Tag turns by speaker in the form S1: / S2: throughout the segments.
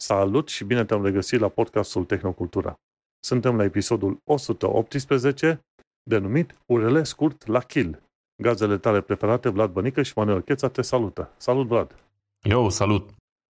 S1: Salut și bine te-am regăsit la podcastul Tehnocultura. Suntem la episodul 118, denumit Urele scurt la kill. Gazele tale preferate, Vlad Bănică și Manuel Cheța te salută. Salut, Vlad!
S2: Eu, salut!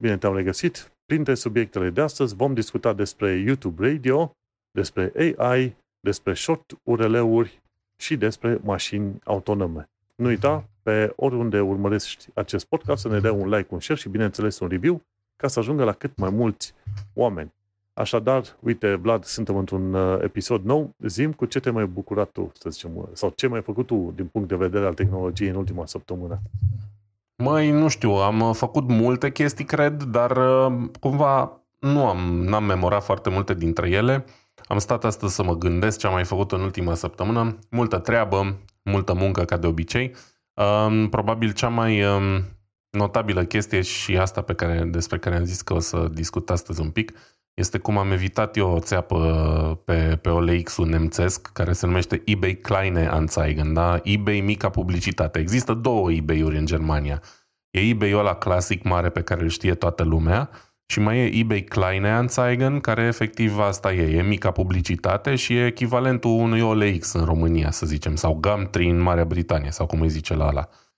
S1: Bine te-am regăsit. Printre subiectele de astăzi vom discuta despre YouTube Radio, despre AI, despre short URL-uri și despre mașini autonome. Nu uita, pe oriunde urmărești acest podcast, să ne dea un like, un share și, bineînțeles, un review ca să ajungă la cât mai mulți oameni. Așadar, uite, Vlad, suntem într-un uh, episod nou. Zim cu ce te mai bucurat tu, să zicem, sau ce mai făcut tu din punct de vedere al tehnologiei în ultima săptămână?
S2: Măi, nu știu, am uh, făcut multe chestii, cred, dar uh, cumva nu am, n-am memorat foarte multe dintre ele. Am stat astăzi să mă gândesc ce am mai făcut în ultima săptămână. Multă treabă, multă muncă, ca de obicei. Um, probabil cea mai um, notabilă chestie și asta pe care, despre care am zis că o să discut astăzi un pic, este cum am evitat eu o țeapă pe, pe OLX-ul nemțesc, care se numește eBay Kleine Anzeigen, da? eBay mica publicitate. Există două eBay-uri în Germania. E eBay-ul ăla clasic mare pe care îl știe toată lumea și mai e eBay Kleine Anzeigen, care efectiv asta e, e mica publicitate și e echivalentul unui OLX în România, să zicem, sau Gumtree în Marea Britanie, sau cum îi zice la ala, um,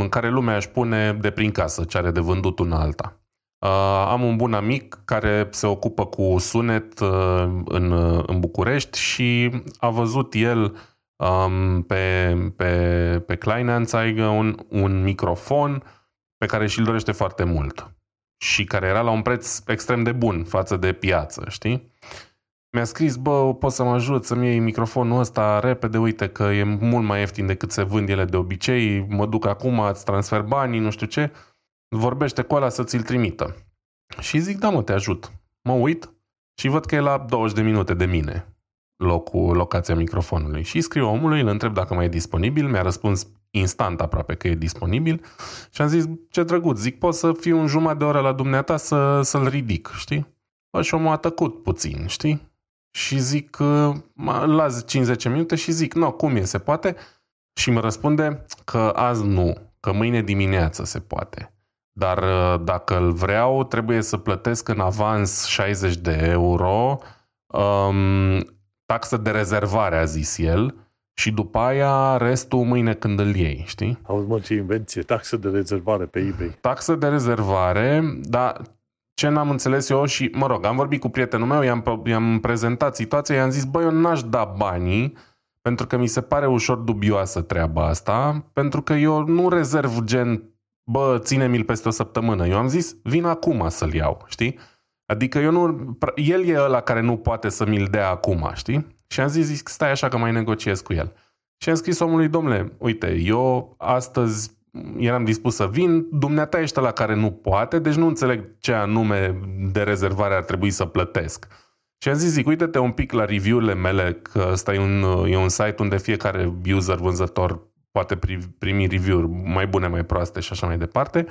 S2: în care lumea își pune de prin casă ce are de vândut una alta. Uh, am un bun amic care se ocupă cu sunet uh, în, în București și a văzut el um, pe, pe, pe Kleinanzeiger un, un microfon pe care și-l dorește foarte mult și care era la un preț extrem de bun față de piață, știi? Mi-a scris, bă, poți să mă ajut să-mi iei microfonul ăsta repede, uite că e mult mai ieftin decât se vând ele de obicei, mă duc acum, îți transfer banii, nu știu ce, vorbește cu ăla să ți-l trimită. Și zic, da mă, te ajut. Mă uit și văd că e la 20 de minute de mine locul, locația microfonului. Și scriu omului, îl întreb dacă mai e disponibil, mi-a răspuns instant aproape că e disponibil și am zis, ce drăguț, zic, pot să fiu un jumătate de oră la dumneata să, să-l ridic, știi? Bă, și omul a tăcut puțin, știi? Și zic, la 50 minute și zic, nu, cum e, se poate? Și mă răspunde că azi nu, că mâine dimineață se poate. Dar dacă îl vreau, trebuie să plătesc în avans 60 de euro, um, taxă de rezervare, a zis el, și după aia restul mâine când îl iei, știi?
S1: Auzi mă, ce invenție, taxă de rezervare pe eBay.
S2: Taxă de rezervare, dar ce n-am înțeles eu și, mă rog, am vorbit cu prietenul meu, i-am, i-am prezentat situația, i-am zis, băi, eu n-aș da banii, pentru că mi se pare ușor dubioasă treaba asta, pentru că eu nu rezerv gen, bă, ține-mi-l peste o săptămână. Eu am zis, vin acum să-l iau, știi? Adică eu nu, el e ăla care nu poate să mi-l dea acum, știi? Și am zis, zic, stai așa că mai negociez cu el. Și am scris omului, domnule, uite, eu astăzi eram dispus să vin, dumneata ești la care nu poate, deci nu înțeleg ce anume de rezervare ar trebui să plătesc. Și am zis, zic, uite-te un pic la review-urile mele, că ăsta e un, e un site unde fiecare user vânzător poate primi review-uri mai bune, mai proaste și așa mai departe.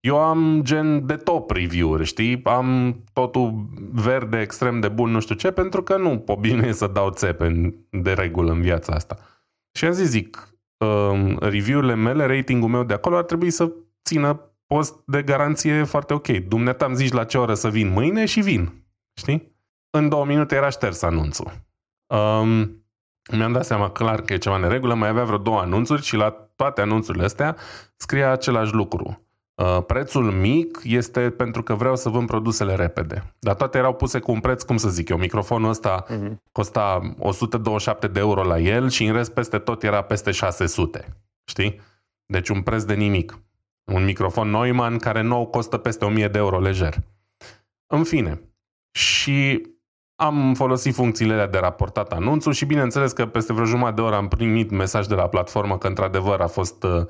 S2: Eu am gen de top review-uri, știi? Am totul verde, extrem de bun, nu știu ce, pentru că nu pot bine să dau țepe de regulă în viața asta. Și am zis, zic, um, review-urile mele, ratingul meu de acolo ar trebui să țină post de garanție foarte ok. Dumneata îmi zici la ce oră să vin mâine și vin. Știi? În două minute era șters anunțul. Um, mi-am dat seama clar că e ceva neregulă, mai avea vreo două anunțuri și la toate anunțurile astea scria același lucru. Uh, prețul mic este pentru că vreau să vând produsele repede. Dar toate erau puse cu un preț, cum să zic eu, microfonul ăsta uh-huh. costa 127 de euro la el și în rest peste tot era peste 600. Știi? Deci un preț de nimic. Un microfon Neumann care nou costă peste 1000 de euro lejer. În fine. Și am folosit funcțiile alea de raportat anunțul și bineînțeles că peste vreo jumătate de oră am primit mesaj de la platformă că într-adevăr a fost uh,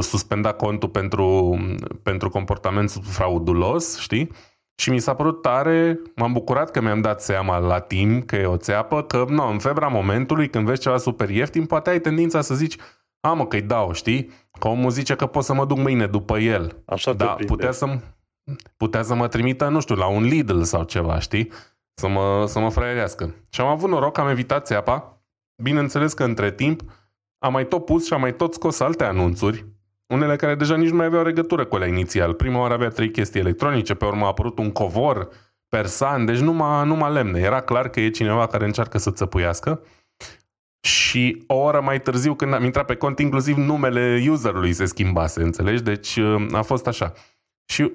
S2: suspenda contul pentru, pentru comportament fraudulos, știi? Și mi s-a părut tare, m-am bucurat că mi-am dat seama la timp că e o țeapă, că nu, în febra momentului, când vezi ceva super ieftin, poate ai tendința să zici, a mă, că-i dau, știi? Că omul zice că pot să mă duc mâine după el.
S1: Așa
S2: da, putea să, putea să mă trimită, nu știu, la un Lidl sau ceva, știi? Să mă, să mă fraierească. Și am avut noroc, am evitat țeapa. Bineînțeles că între timp am mai tot pus și am mai tot scos alte anunțuri unele care deja nici nu mai aveau legătură cu ele inițial. Prima oară avea trei chestii electronice, pe urmă a apărut un covor persan, deci numai, numai lemne. Era clar că e cineva care încearcă să țăpuiască. Și o oră mai târziu, când am intrat pe cont, inclusiv numele userului se schimbase, înțelegi? Deci uh, a fost așa. Și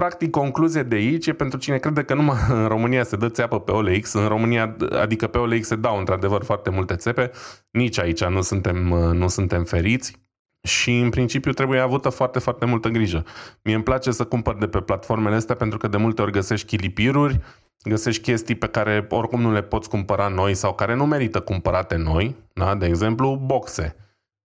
S2: practic concluzie de aici e pentru cine crede că numai în România se dă țeapă pe OLX, în România, adică pe OLX se dau într-adevăr foarte multe țepe, nici aici nu suntem, uh, nu suntem feriți și în principiu trebuie avută foarte, foarte multă grijă. Mie îmi place să cumpăr de pe platformele astea pentru că de multe ori găsești chilipiruri, găsești chestii pe care oricum nu le poți cumpăra noi sau care nu merită cumpărate noi, da? de exemplu boxe.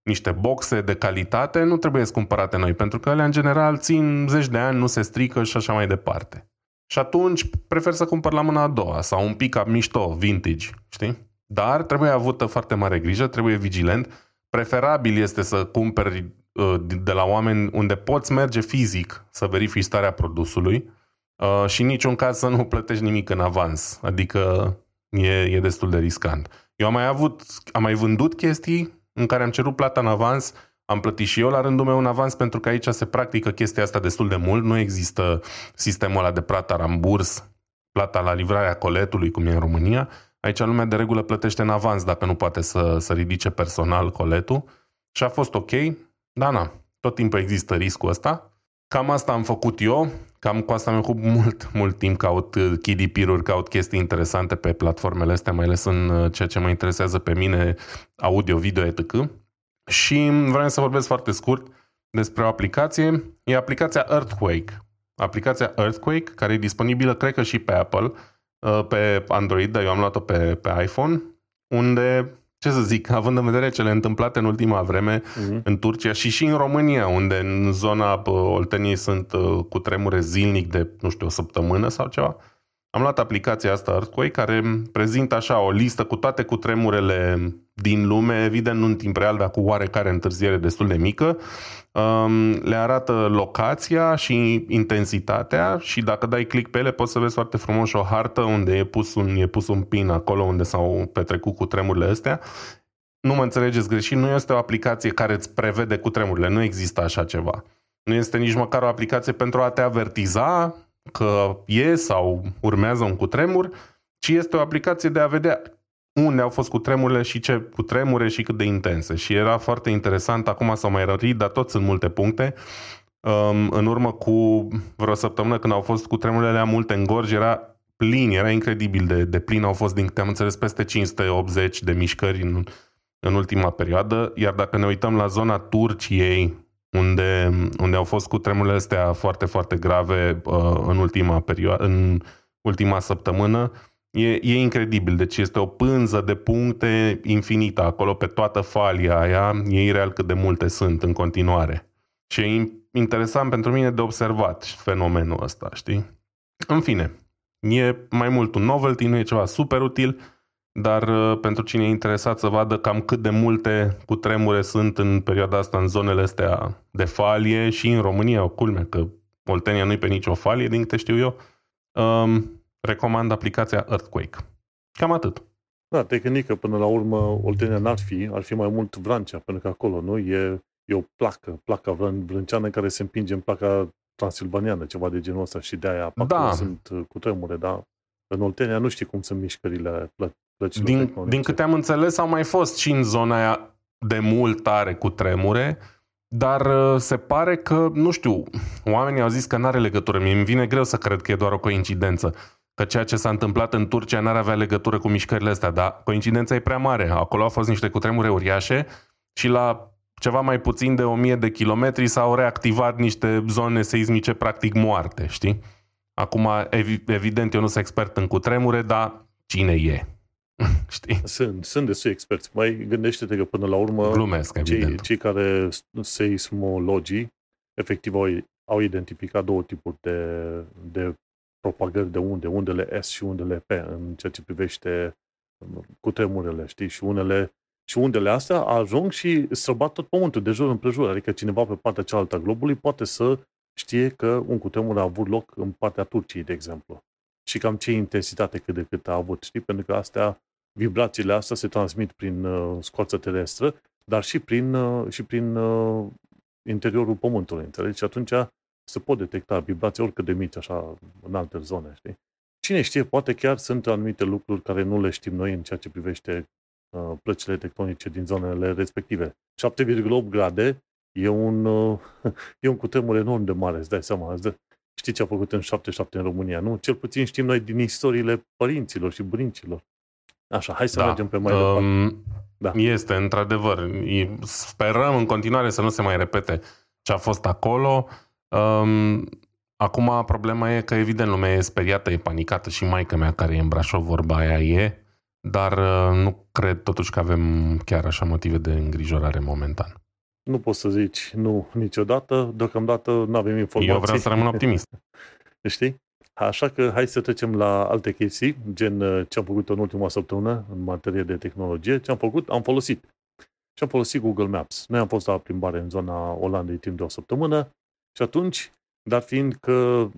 S2: Niște boxe de calitate nu trebuie cumpărate noi, pentru că ele în general țin zeci de ani, nu se strică și așa mai departe. Și atunci prefer să cumpăr la mâna a doua sau un pic mișto, vintage, știi? Dar trebuie avută foarte mare grijă, trebuie vigilent. Preferabil este să cumperi uh, de la oameni unde poți merge fizic să verifici starea produsului, Uh, și în niciun caz să nu plătești nimic în avans. Adică e, e destul de riscant. Eu am mai avut, am mai vândut chestii în care am cerut plata în avans, am plătit și eu la rândul meu în avans pentru că aici se practică chestia asta destul de mult. Nu există sistemul ăla de plata ramburs, plata la livrarea coletului, cum e în România. Aici lumea de regulă plătește în avans dacă nu poate să, să ridice personal coletul. Și a fost ok, dar na, tot timpul există riscul ăsta. Cam asta am făcut eu, cam cu asta mi-am făcut mult, mult timp, caut uh, KDP-uri, caut chestii interesante pe platformele astea, mai ales în uh, ceea ce mă interesează pe mine, audio, video, etc. Și vreau să vorbesc foarte scurt despre o aplicație. E aplicația Earthquake. Aplicația Earthquake, care e disponibilă, cred că și pe Apple, uh, pe Android, dar eu am luat-o pe, pe iPhone, unde ce să zic, având în vedere cele întâmplate în ultima vreme uh-huh. în Turcia și și în România, unde în zona Olteniei sunt uh, cu tremure zilnic de, nu știu, o săptămână sau ceva, am luat aplicația asta Earthquake care prezintă așa o listă cu toate cutremurele din lume, evident nu în timp real, dar cu oarecare întârziere destul de mică. Um, le arată locația și intensitatea și dacă dai click pe ele poți să vezi foarte frumos o hartă unde e pus un, e pus un pin acolo unde s-au petrecut cu tremurile astea. Nu mă înțelegeți greșit, nu este o aplicație care îți prevede cu tremurile, nu există așa ceva. Nu este nici măcar o aplicație pentru a te avertiza că e sau urmează un cutremur, ci este o aplicație de a vedea unde au fost cutremurile și ce cutremure și cât de intense. Și era foarte interesant, acum s-au mai rărit, dar tot sunt multe puncte. Um, în urmă cu vreo săptămână când au fost cutremurile alea multe în gorj, era plin, era incredibil de, de plin, au fost, din câte am înțeles, peste 580 de mișcări în, în ultima perioadă, iar dacă ne uităm la zona Turciei, unde, unde au fost cu tremurile astea foarte, foarte grave uh, în ultima perioadă, în ultima săptămână, e, e incredibil. Deci este o pânză de puncte infinită acolo pe toată falia aia. E ireal cât de multe sunt în continuare. Și e interesant pentru mine de observat fenomenul ăsta, știi? În fine, e mai mult un novelty, nu e ceva super util, dar uh, pentru cine e interesat să vadă cam cât de multe cutremure sunt în perioada asta în zonele astea de falie și în România, o culme, că Oltenia nu-i pe nicio falie, din câte știu eu, um, recomand aplicația Earthquake. Cam atât.
S1: Da, te gândi că până la urmă Oltenia n-ar fi, ar fi mai mult Vrancea, pentru că acolo, nu? E, e o placă, placa vrânceană care se împinge în placa transilvaniană, ceva de genul ăsta și de-aia da. sunt uh, cu tremure, dar în Oltenia nu știi cum sunt mișcările
S2: din, din câte am înțeles, au mai fost și în zona aia de mult tare cu tremure, dar uh, se pare că, nu știu, oamenii au zis că nu are legătură. Mie îmi vine greu să cred că e doar o coincidență. Că ceea ce s-a întâmplat în Turcia n-ar avea legătură cu mișcările astea, dar coincidența e prea mare. Acolo au fost niște cutremure uriașe și la ceva mai puțin de 1000 de kilometri s-au reactivat niște zone seismice practic moarte, știi? Acum, evident, eu nu sunt expert în cutremure, dar cine e? Știi?
S1: Sunt, sunt destui experți. Mai gândește-te că până la urmă
S2: Glumesc,
S1: cei, cei care seismologii efectiv au, au identificat două tipuri de, de propagări de unde, undele S și undele P în ceea ce privește cutremurele, știi? Și unele și undele astea ajung și străbat tot pământul de jur împrejur. Adică cineva pe partea cealaltă a globului poate să știe că un cutremur a avut loc în partea Turciei, de exemplu. Și cam ce intensitate cât de cât a avut, știi? Pentru că astea vibrațiile astea se transmit prin uh, scoață terestră, dar și prin, uh, și prin uh, interiorul pământului, înțelegi? Și atunci se pot detecta vibrații oricât de mici, așa, în alte zone, știi? Cine știe, poate chiar sunt anumite lucruri care nu le știm noi în ceea ce privește uh, plăcile tectonice din zonele respective. 7,8 grade e un, uh, e un cutremur enorm de mare, îți dai seama. Îți dă, știi ce a făcut în 77 în România, nu? Cel puțin știm noi din istoriile părinților și bunicilor. Așa, hai să da. mergem pe mai um, departe.
S2: Da. Este, într-adevăr. Sperăm în continuare să nu se mai repete ce a fost acolo. Um, acum problema e că evident lumea e speriată, e panicată și maica mea care e în Brașov, vorba aia e, dar uh, nu cred totuși că avem chiar așa motive de îngrijorare momentan.
S1: Nu poți să zici nu niciodată, deocamdată nu avem informații.
S2: Eu vreau să rămân optimist.
S1: Știi? Așa că hai să trecem la alte chestii, gen uh, ce am făcut în ultima săptămână în materie de tehnologie. Ce am făcut? Am folosit. Și am folosit Google Maps. Noi am fost la plimbare în zona Olandei timp de o săptămână și atunci, dar fiind că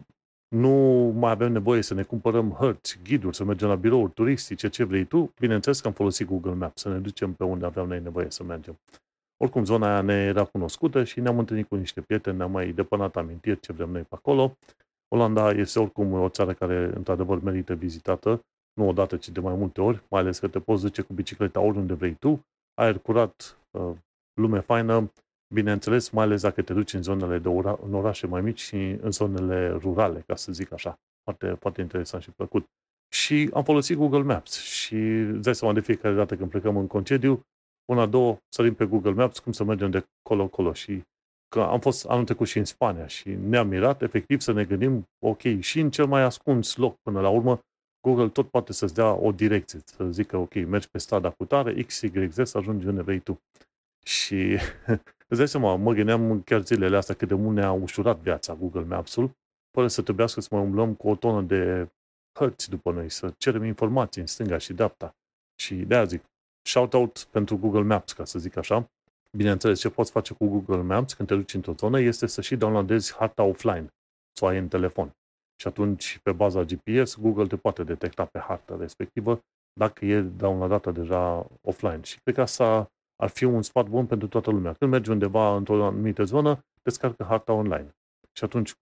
S1: nu mai avem nevoie să ne cumpărăm hărți, ghiduri, să mergem la birouri turistice, ce vrei tu, bineînțeles că am folosit Google Maps să ne ducem pe unde aveam noi nevoie să mergem. Oricum, zona aia ne era cunoscută și ne-am întâlnit cu niște prieteni, ne-am mai depănat amintiri ce vrem noi pe acolo Olanda este oricum o țară care, într-adevăr, merită vizitată, nu odată, ci de mai multe ori, mai ales că te poți duce cu bicicleta oriunde vrei tu, aer curat, uh, lume faină, bineînțeles, mai ales dacă te duci în zonele de ora, în orașe mai mici și în zonele rurale, ca să zic așa. Foarte, foarte interesant și plăcut. Și am folosit Google Maps și îți dai seama de fiecare dată când plecăm în concediu, una, două, sărim pe Google Maps cum să mergem de colo-colo și că am fost anul trecut și în Spania și ne-am mirat efectiv să ne gândim, ok, și în cel mai ascuns loc până la urmă, Google tot poate să-ți dea o direcție, să zică, ok, mergi pe strada cu tare, X, Y, Z, să ajungi unde vrei tu. Și îți dai seama, mă gândeam chiar zilele astea cât de mult ne-a ușurat viața Google Maps-ul, fără să trebuiască să mai umblăm cu o tonă de hărți după noi, să cerem informații în stânga și dreapta. Și de-aia zic, shout-out pentru Google Maps, ca să zic așa, Bineînțeles, ce poți face cu Google Maps când te duci într-o zonă este să și downloadezi harta offline, să o ai în telefon. Și atunci, pe baza GPS, Google te poate detecta pe harta respectivă dacă e downloadată deja offline. Și cred că asta ar fi un sfat bun pentru toată lumea. Când mergi undeva într-o anumită zonă, descarcă harta online. Și atunci,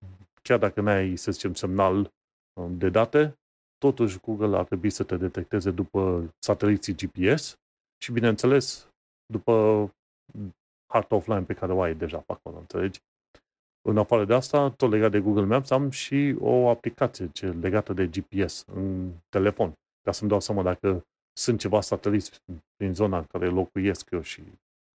S1: chiar dacă n-ai, să zicem, semnal um, de date, totuși Google ar trebui să te detecteze după sateliții GPS și, bineînțeles, după harta offline pe care o ai deja pe acolo, înțelegi? În afară de asta, tot legat de Google Maps, am și o aplicație ce legată de GPS în telefon, ca să-mi dau seama dacă sunt ceva sateliți prin zona în care locuiesc eu și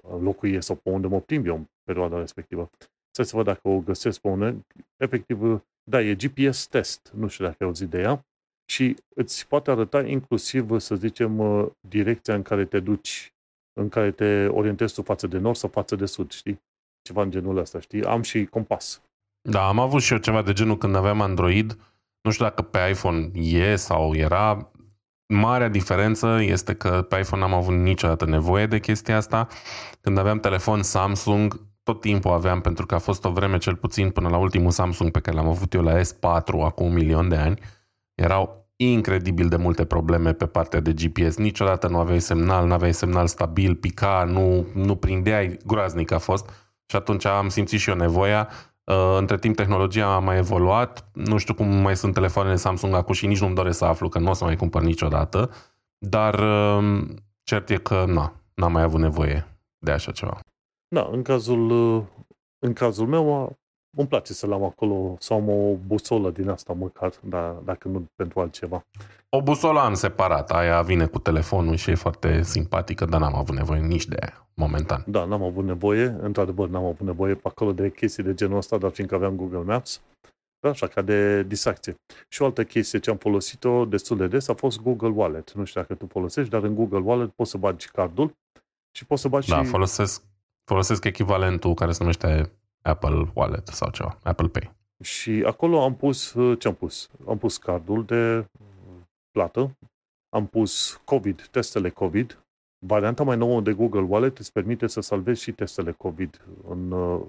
S1: uh, locuiesc sau pe unde mă plimb eu în perioada respectivă. Să să văd dacă o găsesc pe unde. Efectiv, da, e GPS test, nu știu dacă ai auzit de ea, și îți poate arăta inclusiv, să zicem, uh, direcția în care te duci în care te orientezi tu față de nord sau față de sud, știi? Ceva în genul ăsta, știi? Am și compas.
S2: Da, am avut și eu ceva de genul când aveam Android. Nu știu dacă pe iPhone e sau era. Marea diferență este că pe iPhone n-am avut niciodată nevoie de chestia asta. Când aveam telefon Samsung, tot timpul aveam, pentru că a fost o vreme cel puțin până la ultimul Samsung pe care l-am avut eu la S4 acum un milion de ani, erau incredibil de multe probleme pe partea de GPS. Niciodată nu aveai semnal, nu aveai semnal stabil, pica, nu, nu prindeai, groaznic a fost. Și atunci am simțit și eu nevoia. Uh, între timp tehnologia a mai evoluat, nu știu cum mai sunt telefoanele Samsung acum și nici nu-mi doresc să aflu că nu o să mai cumpăr niciodată, dar um, cert e că nu, n-am mai avut nevoie de așa ceva.
S1: Da, în cazul, uh, în cazul meu îmi place să-l am acolo, să am o busolă din asta măcar, dar dacă nu pentru altceva.
S2: O busolă am separat, aia vine cu telefonul și e foarte simpatică, dar n-am avut nevoie nici de aia, momentan.
S1: Da, n-am avut nevoie, într-adevăr n-am avut nevoie pe acolo de chestii de genul ăsta, dar fiindcă aveam Google Maps, da, așa, ca de distracție. Și o altă chestie ce am folosit-o destul de des a fost Google Wallet. Nu știu dacă tu folosești, dar în Google Wallet poți să bagi cardul și poți să bagi
S2: da,
S1: și...
S2: folosesc, folosesc echivalentul care se numește Apple Wallet sau ceva, Apple Pay.
S1: Și acolo am pus, uh, ce am pus? Am pus cardul de plată, am pus COVID, testele COVID. Varianta mai nouă de Google Wallet îți permite să salvezi și testele COVID în, uh,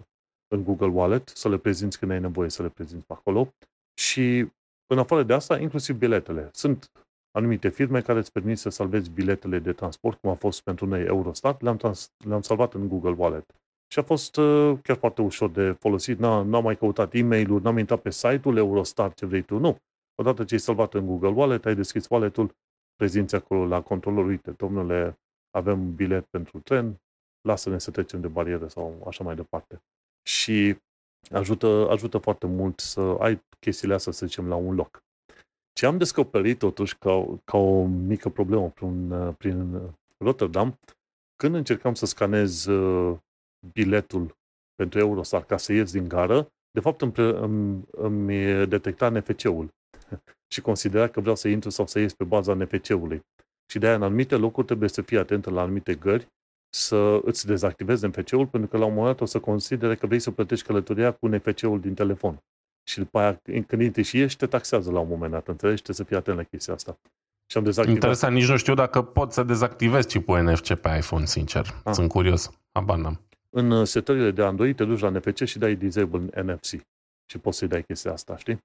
S1: în Google Wallet, să le prezinți când ai nevoie să le prezinți pe acolo. Și în afară de asta, inclusiv biletele. Sunt anumite firme care îți permit să salvezi biletele de transport, cum a fost pentru noi Eurostat, le-am, trans- le-am salvat în Google Wallet. Și a fost uh, chiar foarte ușor de folosit. N-am, n-am mai căutat e mail n-am intrat pe site-ul Eurostar, ce vrei tu. Nu. Odată ce ai salvat în Google Wallet, ai deschis wallet-ul, prezinți acolo la controlor, uite, domnule, avem bilet pentru tren, lasă-ne să trecem de barieră sau așa mai departe. Și ajută, ajută foarte mult să ai chestiile astea, să zicem, la un loc. Ce am descoperit totuși ca, ca o mică problemă prin, prin Rotterdam, când încercam să scanez uh, biletul pentru Eurostar ca să ies din gară, de fapt îmi, îmi, îmi detecta NFC-ul și considera că vreau să intru sau să ies pe baza NFC-ului. Și de-aia în anumite locuri trebuie să fii atent la anumite gări să îți dezactivezi NFC-ul, pentru că la un moment dat o să considere că vrei să plătești călătoria cu NFC-ul din telefon. Și după aia, când intri și ești, te taxează la un moment dat, înțelegi? Trebuie să fii atent la chestia asta.
S2: Și am dezactivat. Interesant, nici nu știu dacă pot să dezactivez chipul NFC pe iPhone, sincer. Ah. Sunt curios. Habar
S1: În setările de Android te duci la NFC și dai disable NFC. Și poți să-i dai chestia asta, știi?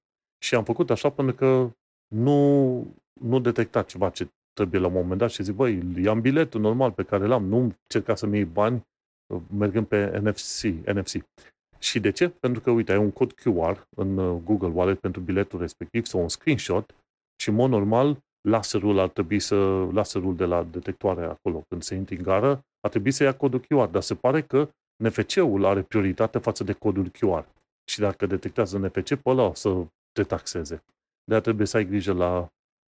S1: Și am făcut așa pentru că nu, nu detecta ceva ce trebuie la un moment dat și zic, băi, i-am biletul normal pe care l-am, nu încerca să-mi iei bani uh, mergând pe NFC, NFC. Și de ce? Pentru că, uite, ai un cod QR în uh, Google Wallet pentru biletul respectiv sau un screenshot și, în mod normal, laserul ar trebui să, laserul de la detectoare acolo, când se intri în gară, ar trebui să ia codul QR, dar se pare că NFC-ul are prioritate față de codul QR. Și dacă detectează NFC, pe ăla o să te taxeze. De-aia trebuie să ai grijă la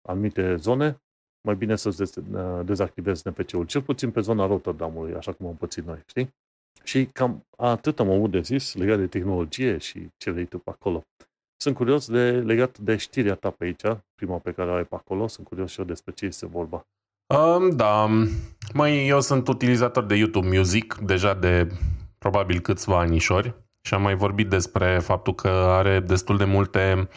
S1: anumite zone mai bine să-ți dezactivezi NPC-ul, cel puțin pe zona Rotterdamului, așa cum am pățit noi, știi? Și cam atât am avut de zis legat de tehnologie și ce vrei tu pe acolo. Sunt curios de legat de știrea ta pe aici, prima pe care o ai pe acolo, sunt curios și eu despre ce este vorba.
S2: Um, da, mai eu sunt utilizator de YouTube Music deja de probabil câțiva anișori și am mai vorbit despre faptul că are destul de multe,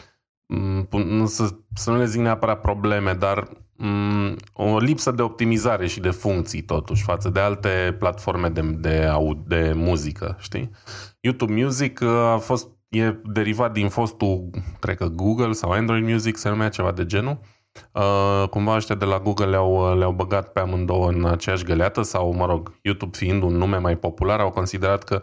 S2: nu să, să nu le zic neapărat probleme, dar mm, o lipsă de optimizare și de funcții totuși față de alte platforme de, de, de muzică, știi? YouTube Music uh, a fost, e derivat din fostul, cred că Google sau Android Music, se numea ceva de genul. Uh, cumva ăștia de la Google le-au, le-au băgat pe amândouă în aceeași găleată sau, mă rog, YouTube fiind un nume mai popular, au considerat că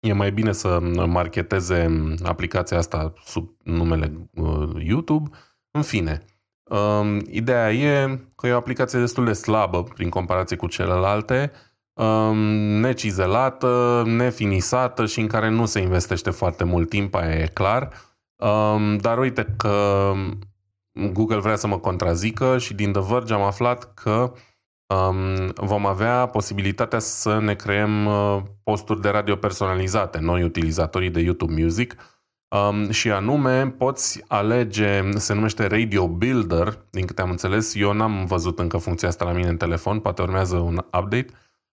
S2: e mai bine să marketeze aplicația asta sub numele uh, YouTube. În fine, Um, ideea e că e o aplicație destul de slabă prin comparație cu celelalte, um, necizelată, nefinisată și în care nu se investește foarte mult timp, aia e clar. Um, dar uite că Google vrea să mă contrazică și din The Verge am aflat că um, vom avea posibilitatea să ne creăm uh, posturi de radio personalizate, noi utilizatorii de YouTube Music, Um, și anume, poți alege, se numește Radio Builder, din câte am înțeles, eu n-am văzut încă funcția asta la mine în telefon, poate urmează un update.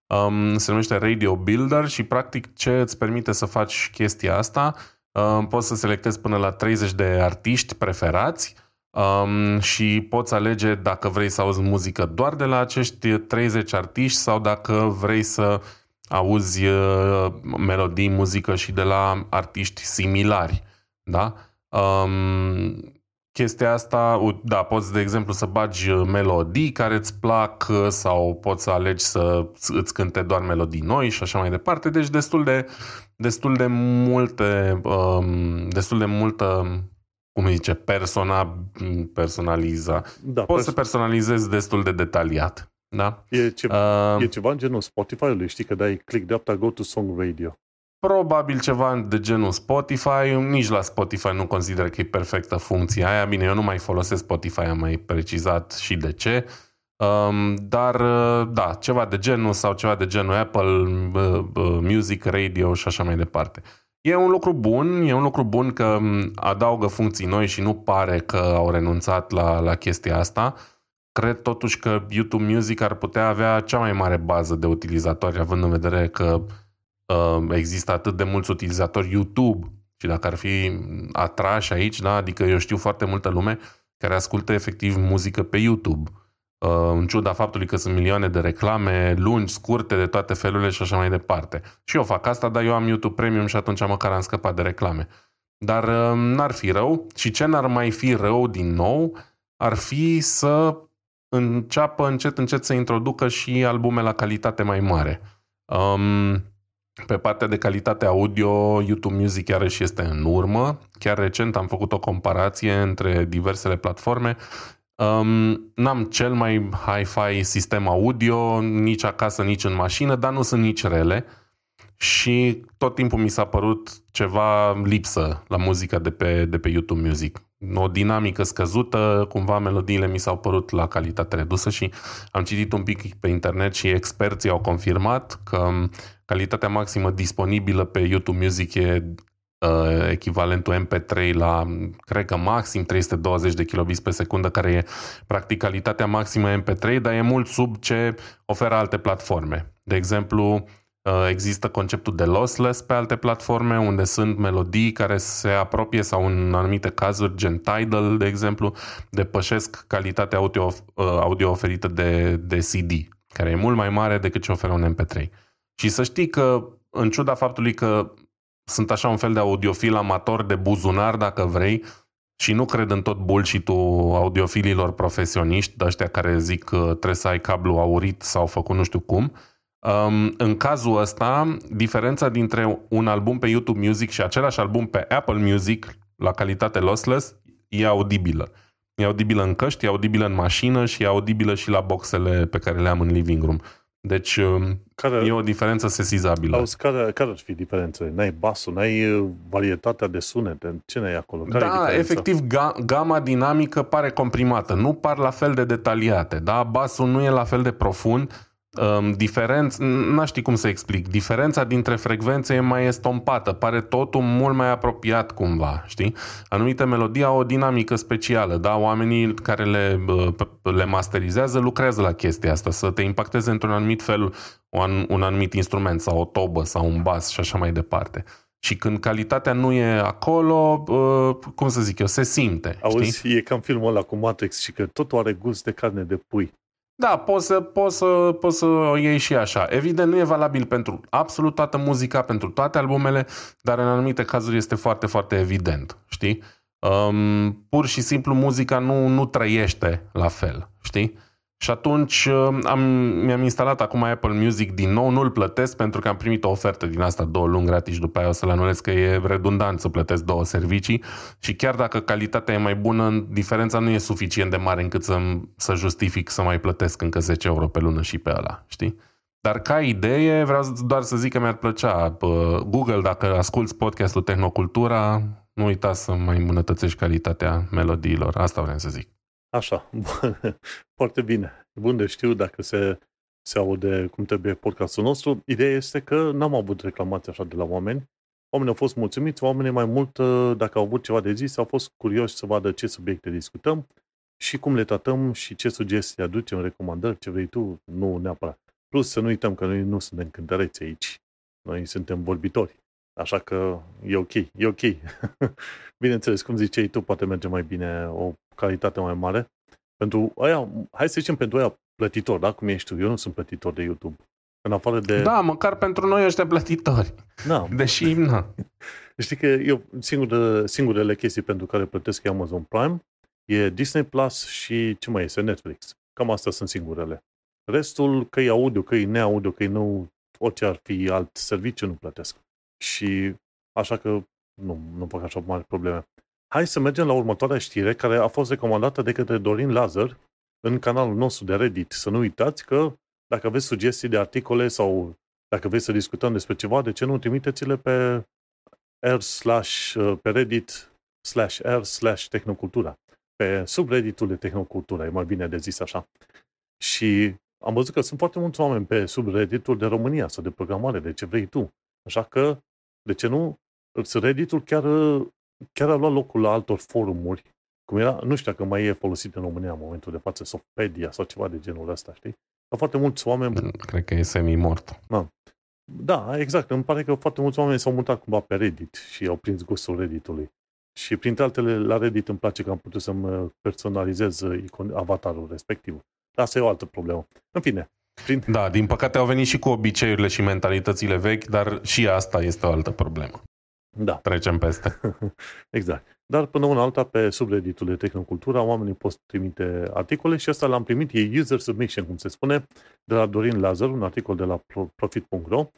S2: Um, se numește Radio Builder și practic ce îți permite să faci chestia asta, um, poți să selectezi până la 30 de artiști preferați um, și poți alege dacă vrei să auzi muzică doar de la acești 30 artiști sau dacă vrei să auzi uh, melodii, muzică și de la artiști similari. Da? Um, chestia asta, da, poți de exemplu să bagi melodii care îți plac sau poți să alegi să îți cânte doar melodii noi și așa mai departe. Deci destul de, destul de multe, um, destul de multă cum zice, persona, personaliza. Da, Poți pers- să personalizezi destul de detaliat. Da?
S1: E, ce, uh, e ceva în genul Spotify-ului, știi că dai click dreapta, go to song radio.
S2: Probabil ceva de genul Spotify, nici la Spotify nu consider că e perfectă funcția aia. Bine, eu nu mai folosesc Spotify, am mai precizat și de ce. Um, dar, uh, da, ceva de genul sau ceva de genul Apple uh, uh, Music, Radio și așa mai departe. E un lucru bun, e un lucru bun că um, adaugă funcții noi și nu pare că au renunțat la, la chestia asta. Cred totuși că YouTube Music ar putea avea cea mai mare bază de utilizatori, având în vedere că uh, există atât de mulți utilizatori YouTube și dacă ar fi atrași aici, da, adică eu știu foarte multă lume care ascultă efectiv muzică pe YouTube. Uh, în ciuda faptului că sunt milioane de reclame lungi, scurte, de toate felurile și așa mai departe. Și eu fac asta, dar eu am YouTube Premium și atunci măcar am scăpat de reclame. Dar uh, n-ar fi rău și ce n-ar mai fi rău din nou ar fi să înceapă încet încet să introducă și albume la calitate mai mare. Um, Pe partea de calitate audio, YouTube Music iarăși este în urmă. Chiar recent am făcut o comparație între diversele platforme. Um, n-am cel mai hi-fi sistem audio, nici acasă, nici în mașină, dar nu sunt nici rele. Și tot timpul mi s-a părut ceva lipsă la muzica de pe, de pe YouTube Music. O dinamică scăzută, cumva melodiile mi s-au părut la calitate redusă și am citit un pic pe internet și experții au confirmat că calitatea maximă disponibilă pe YouTube Music e uh, echivalentul MP3 la, cred că maxim 320 de kilobits pe secundă, care e practic calitatea maximă MP3, dar e mult sub ce oferă alte platforme. De exemplu, uh, există conceptul de lossless pe alte platforme, unde sunt melodii care se apropie sau în anumite cazuri, gen Tidal, de exemplu, depășesc calitatea audio, uh, audio oferită de, de CD, care e mult mai mare decât ce oferă un MP3. Și să știi că, în ciuda faptului că sunt așa un fel de audiofil amator de buzunar, dacă vrei, și nu cred în tot bullshit-ul audiofililor profesioniști, de ăștia care zic că trebuie să ai cablu aurit sau făcut nu știu cum, Um, în cazul ăsta, diferența dintre un album pe YouTube Music și același album pe Apple Music la calitate lossless e audibilă. E audibilă în căști, e audibilă în mașină și e audibilă și la boxele pe care le am în living room. Deci um, care, e o diferență sesizabilă.
S1: Auzi, care, care ar fi diferența? N-ai basul, n-ai uh, varietatea de sunete, ce n-ai acolo? Care
S2: da, efectiv, ga, gama dinamică pare comprimată, nu par la fel de detaliate, da? Basul nu e la fel de profund, um, diferenț, n-aș ști cum să explic, diferența dintre frecvențe e mai estompată, pare totul mult mai apropiat cumva, știi? Anumite melodii au o dinamică specială, da? Oamenii care le, le masterizează lucrează la chestia asta, să te impacteze într-un anumit fel un, un anumit instrument sau o tobă sau un bas și așa mai departe. Și când calitatea nu e acolo, uh, cum să zic eu, se simte.
S1: Auzi,
S2: știi?
S1: e cam filmul ăla cu Matrix și că totul are gust de carne de pui.
S2: Da, poți să, poți, să, poți să o iei și așa. Evident, nu e valabil pentru absolut toată muzica, pentru toate albumele, dar în anumite cazuri este foarte, foarte evident, știi? Um, pur și simplu muzica nu, nu trăiește la fel, știi? Și atunci uh, am, mi-am instalat acum Apple Music din nou, nu-l plătesc pentru că am primit o ofertă din asta două luni gratis și după aia o să-l anulez că e redundant să plătesc două servicii și chiar dacă calitatea e mai bună, diferența nu e suficient de mare încât să, să justific să mai plătesc încă 10 euro pe lună și pe ăla, știi? Dar ca idee vreau doar să zic că mi-ar plăcea Google, dacă asculti podcastul Tehnocultura, nu uita să mai îmbunătățești calitatea melodiilor. Asta vreau să zic.
S1: Așa, foarte bine. Bun de știu dacă se, se aude cum trebuie podcastul nostru. Ideea este că n-am avut reclamații așa de la oameni. Oamenii au fost mulțumiți, oamenii mai mult, ă, dacă au avut ceva de zis, au fost curioși să vadă ce subiecte discutăm și cum le tratăm și ce sugestii aducem, recomandări, ce vrei tu, nu neapărat. Plus să nu uităm că noi nu suntem cântăreți aici. Noi suntem vorbitori. Așa că e ok, e ok. Bineînțeles, cum ziceai tu, poate merge mai bine o calitate mai mare. Pentru aia, hai să zicem pentru aia plătitor, da? Cum ești tu, eu nu sunt plătitor de YouTube. În afară de...
S2: Da, măcar pentru noi ăștia plătitori. Da. Deși, na.
S1: Știi că eu, singure, singurele chestii pentru care plătesc e Amazon Prime, e Disney Plus și ce mai este, Netflix. Cam astea sunt singurele. Restul, că e audio, că e neaudio, că e nou, orice ar fi alt serviciu, nu plătesc. Și așa că nu, nu fac așa mari probleme. Hai să mergem la următoarea știre care a fost recomandată de către Dorin Lazar în canalul nostru de Reddit. Să nu uitați că dacă aveți sugestii de articole sau dacă vreți să discutăm despre ceva, de ce nu trimiteți-le pe r slash, uh, pe Reddit slash r slash tehnocultura. Pe subredditul de tehnocultura, e mai bine de zis așa. Și am văzut că sunt foarte mulți oameni pe subredditul de România sau de programare, de ce vrei tu. Așa că, de ce nu, Reddit-ul chiar chiar a luat locul la altor forumuri, cum era, nu știu dacă mai e folosit în România în momentul de față, Softpedia sau ceva de genul ăsta, știi? Dar foarte mulți oameni...
S2: Cred că e semi-mort.
S1: Da. Da, exact. Îmi pare că foarte mulți oameni s-au mutat cumva pe Reddit și au prins gustul Redditului. Și printre altele, la Reddit îmi place că am putut să-mi personalizez avatarul respectiv. Dar asta e o altă problemă. În fine.
S2: Prin... Da, din păcate au venit și cu obiceiurile și mentalitățile vechi, dar și asta este o altă problemă.
S1: Da.
S2: Trecem peste.
S1: exact. Dar până una alta, pe subredditul de Tehnocultura, oamenii pot trimite articole și asta l-am primit, e user submission, cum se spune, de la Dorin Lazar, un articol de la profit.ro,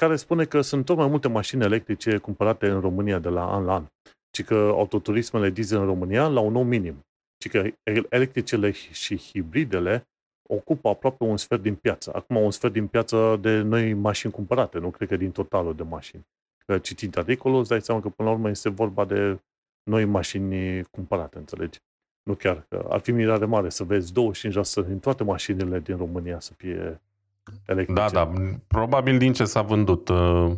S1: care spune că sunt tot mai multe mașini electrice cumpărate în România de la an la an, ci că autoturismele diesel în România la un nou minim, ci că electricele și hibridele ocupă aproape un sfert din piață. Acum un sfert din piață de noi mașini cumpărate, nu cred că din totalul de mașini. Citind articolul, îți dai seama că până la urmă este vorba de noi mașini cumpărate, înțelegi? Nu chiar, că ar fi mirare mare să vezi 25% din toate mașinile din România să fie electrice.
S2: Da, da, probabil din ce s-a vândut uh,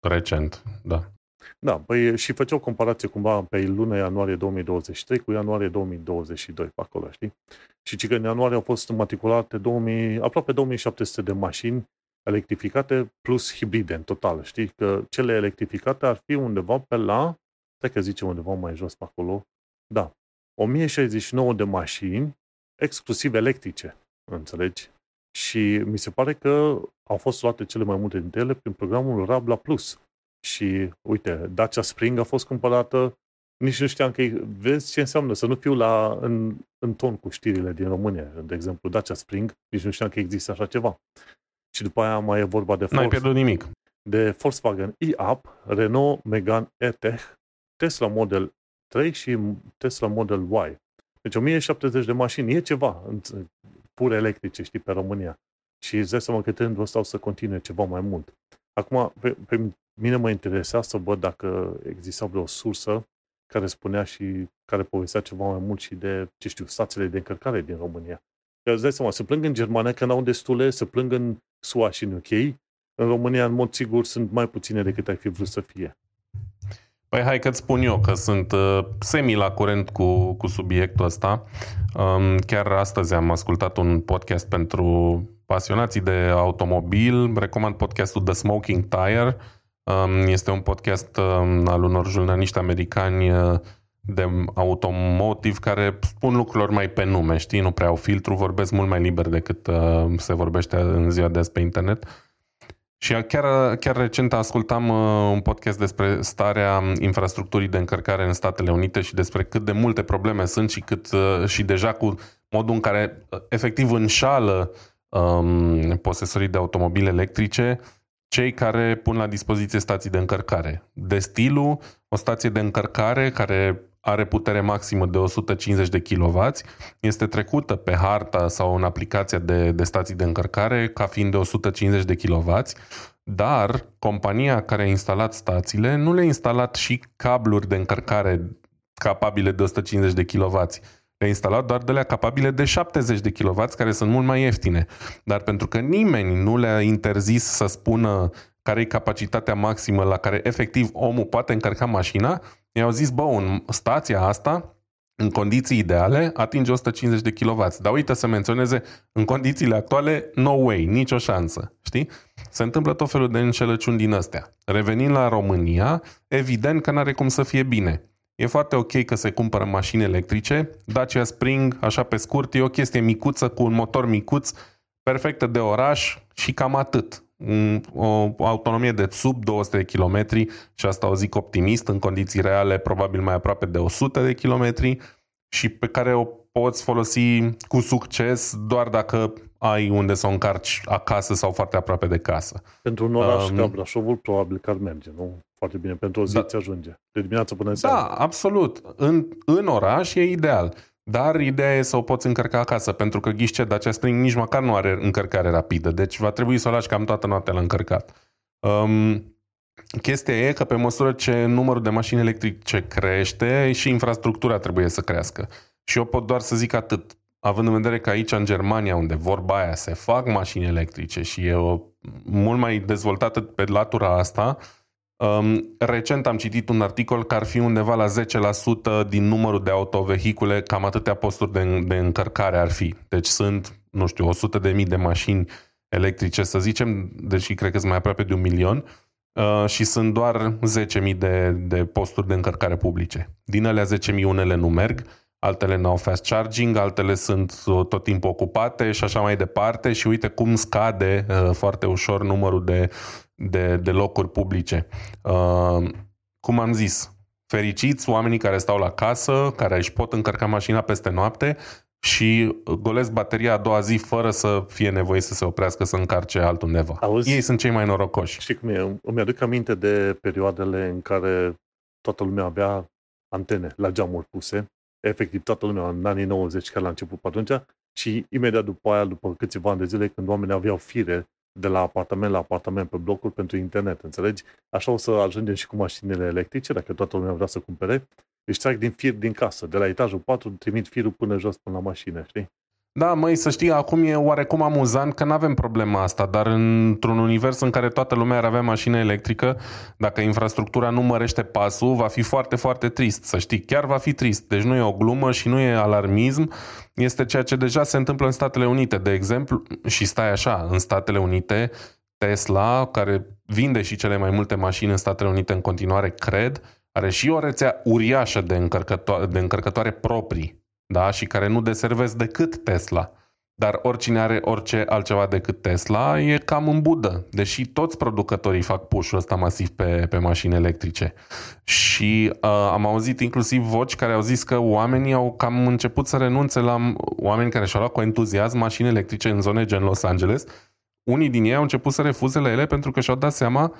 S2: recent, da.
S1: Da, păi și făceau comparație cumva pe luna ianuarie 2023 cu ianuarie 2022 pe acolo, știi? Și că în ianuarie au fost matriculate 2000, aproape 2700 de mașini electrificate plus hibride în total, știi? Că cele electrificate ar fi undeva pe la, stai că zicem undeva mai jos pe acolo, da, 1069 de mașini exclusiv electrice, înțelegi? Și mi se pare că au fost luate cele mai multe dintre ele prin programul Rabla Plus. Și uite, Dacia Spring a fost cumpărată, nici nu știam că vezi ce înseamnă să nu fiu la, în, în ton cu știrile din România. De exemplu, Dacia Spring, nici nu știam că există așa ceva. Și după aia mai e vorba de
S2: Force, N-ai pierdut nimic.
S1: De Volkswagen e-Up, Renault Megane E-Tech, Tesla Model 3 și Tesla Model Y. Deci 1070 de mașini e ceva pur electrice, știi, pe România. Și îți dai seama că trendul ăsta o să continue ceva mai mult. Acum, pe, pe mine mă interesa să văd dacă exista vreo sursă care spunea și care povestea ceva mai mult și de, ce știu, stațiile de încărcare din România. Că îți dai seama, se plâng în Germania că n-au destule, se plâng în SUA și în UK. În România, în mod sigur, sunt mai puține decât ai fi vrut să fie.
S2: Păi hai că-ți spun eu că sunt uh, semi la curent cu, cu subiectul ăsta. Um, chiar astăzi am ascultat un podcast pentru pasionații de automobil. Recomand podcastul The Smoking Tire. Um, este un podcast um, al unor jurnaliști americani uh, de automotive care spun lucrurilor mai pe nume, știi? Nu prea au filtru, vorbesc mult mai liber decât uh, se vorbește în ziua de azi pe internet. Și chiar, chiar recent ascultam uh, un podcast despre starea infrastructurii de încărcare în Statele Unite și despre cât de multe probleme sunt și cât uh, și deja cu modul în care uh, efectiv înșală um, posesorii de automobile electrice cei care pun la dispoziție stații de încărcare. De stilul, o stație de încărcare care are putere maximă de 150 de kW, este trecută pe harta sau în aplicația de, de stații de încărcare ca fiind de 150 de kW, dar compania care a instalat stațiile nu le-a instalat și cabluri de încărcare capabile de 150 de kW. Le-a instalat doar de la capabile de 70 de kW, care sunt mult mai ieftine. Dar pentru că nimeni nu le-a interzis să spună care e capacitatea maximă la care efectiv omul poate încărca mașina, i-au zis, bă, în stația asta, în condiții ideale, atinge 150 de kW. Dar uite să menționeze, în condițiile actuale, no way, nicio șansă. Știi? Se întâmplă tot felul de înșelăciuni din astea. Revenind la România, evident că n-are cum să fie bine. E foarte ok că se cumpără mașini electrice. Dacia Spring, așa pe scurt, e o chestie micuță cu un motor micuț, perfectă de oraș și cam atât o autonomie de sub 200 de km și asta o zic optimist, în condiții reale probabil mai aproape de 100 de km și pe care o poți folosi cu succes doar dacă ai unde să o încarci acasă sau foarte aproape de casă.
S1: Pentru un oraș um, ca Brașovul probabil că ar merge, nu? Foarte bine, pentru o zi da, ajunge. De dimineață până seara.
S2: Da, absolut. În, în oraș e ideal. Dar ideea e să o poți încărca acasă, pentru că ghișce Dacia Spring nici măcar nu are încărcare rapidă, deci va trebui să o lași cam toată noaptea la încărcat. Um, chestia e că pe măsură ce numărul de mașini electrice crește, și infrastructura trebuie să crească. Și eu pot doar să zic atât. Având în vedere că aici, în Germania, unde vorba aia se fac mașini electrice și e o, mult mai dezvoltată pe latura asta, Um, recent am citit un articol că ar fi undeva la 10% din numărul de autovehicule, cam atâtea posturi de, de încărcare ar fi. Deci sunt, nu știu, 100 de mii de mașini electrice, să zicem, deși cred că sunt mai aproape de un milion, uh, și sunt doar 10.000 de, de posturi de încărcare publice. Din alea 10.000 unele nu merg, altele n-au fast charging, altele sunt uh, tot timpul ocupate și așa mai departe și uite cum scade uh, foarte ușor numărul de de, de locuri publice. Uh, cum am zis, fericiți oamenii care stau la casă, care își pot încărca mașina peste noapte, și golesc bateria a doua zi fără să fie nevoie să se oprească să încarce altundeva. Auzi, Ei sunt cei mai norocoși.
S1: Știi cum e? Îmi aduc aminte de perioadele în care toată lumea avea antene la geamuri puse. Efectiv, toată lumea în anii 90, care la început pe atunci, și imediat după aia, după câțiva ani de zile, când oamenii aveau fire de la apartament la apartament pe blocuri pentru internet, înțelegi? Așa o să ajungem și cu mașinile electrice, dacă toată lumea vrea să cumpere, își trag din fir din casă, de la etajul 4, trimit firul până jos, până la mașină, știi?
S2: Da, măi, să știi, acum e oarecum amuzant că nu avem problema asta, dar într-un univers în care toată lumea ar avea mașină electrică, dacă infrastructura nu mărește pasul, va fi foarte, foarte trist, să știi, chiar va fi trist. Deci nu e o glumă și nu e alarmism, este ceea ce deja se întâmplă în Statele Unite, de exemplu, și stai așa, în Statele Unite, Tesla, care vinde și cele mai multe mașini în Statele Unite în continuare, cred, are și o rețea uriașă de, încărcătoare, de încărcătoare proprii da? și care nu deservesc decât Tesla. Dar oricine are orice altceva decât Tesla e cam în budă, deși toți producătorii fac push-ul ăsta masiv pe, pe mașini electrice. Și uh, am auzit inclusiv voci care au zis că oamenii au cam început să renunțe la oameni care și-au luat cu entuziasm mașini electrice în zone gen Los Angeles. Unii din ei au început să refuze la ele pentru că și-au dat seama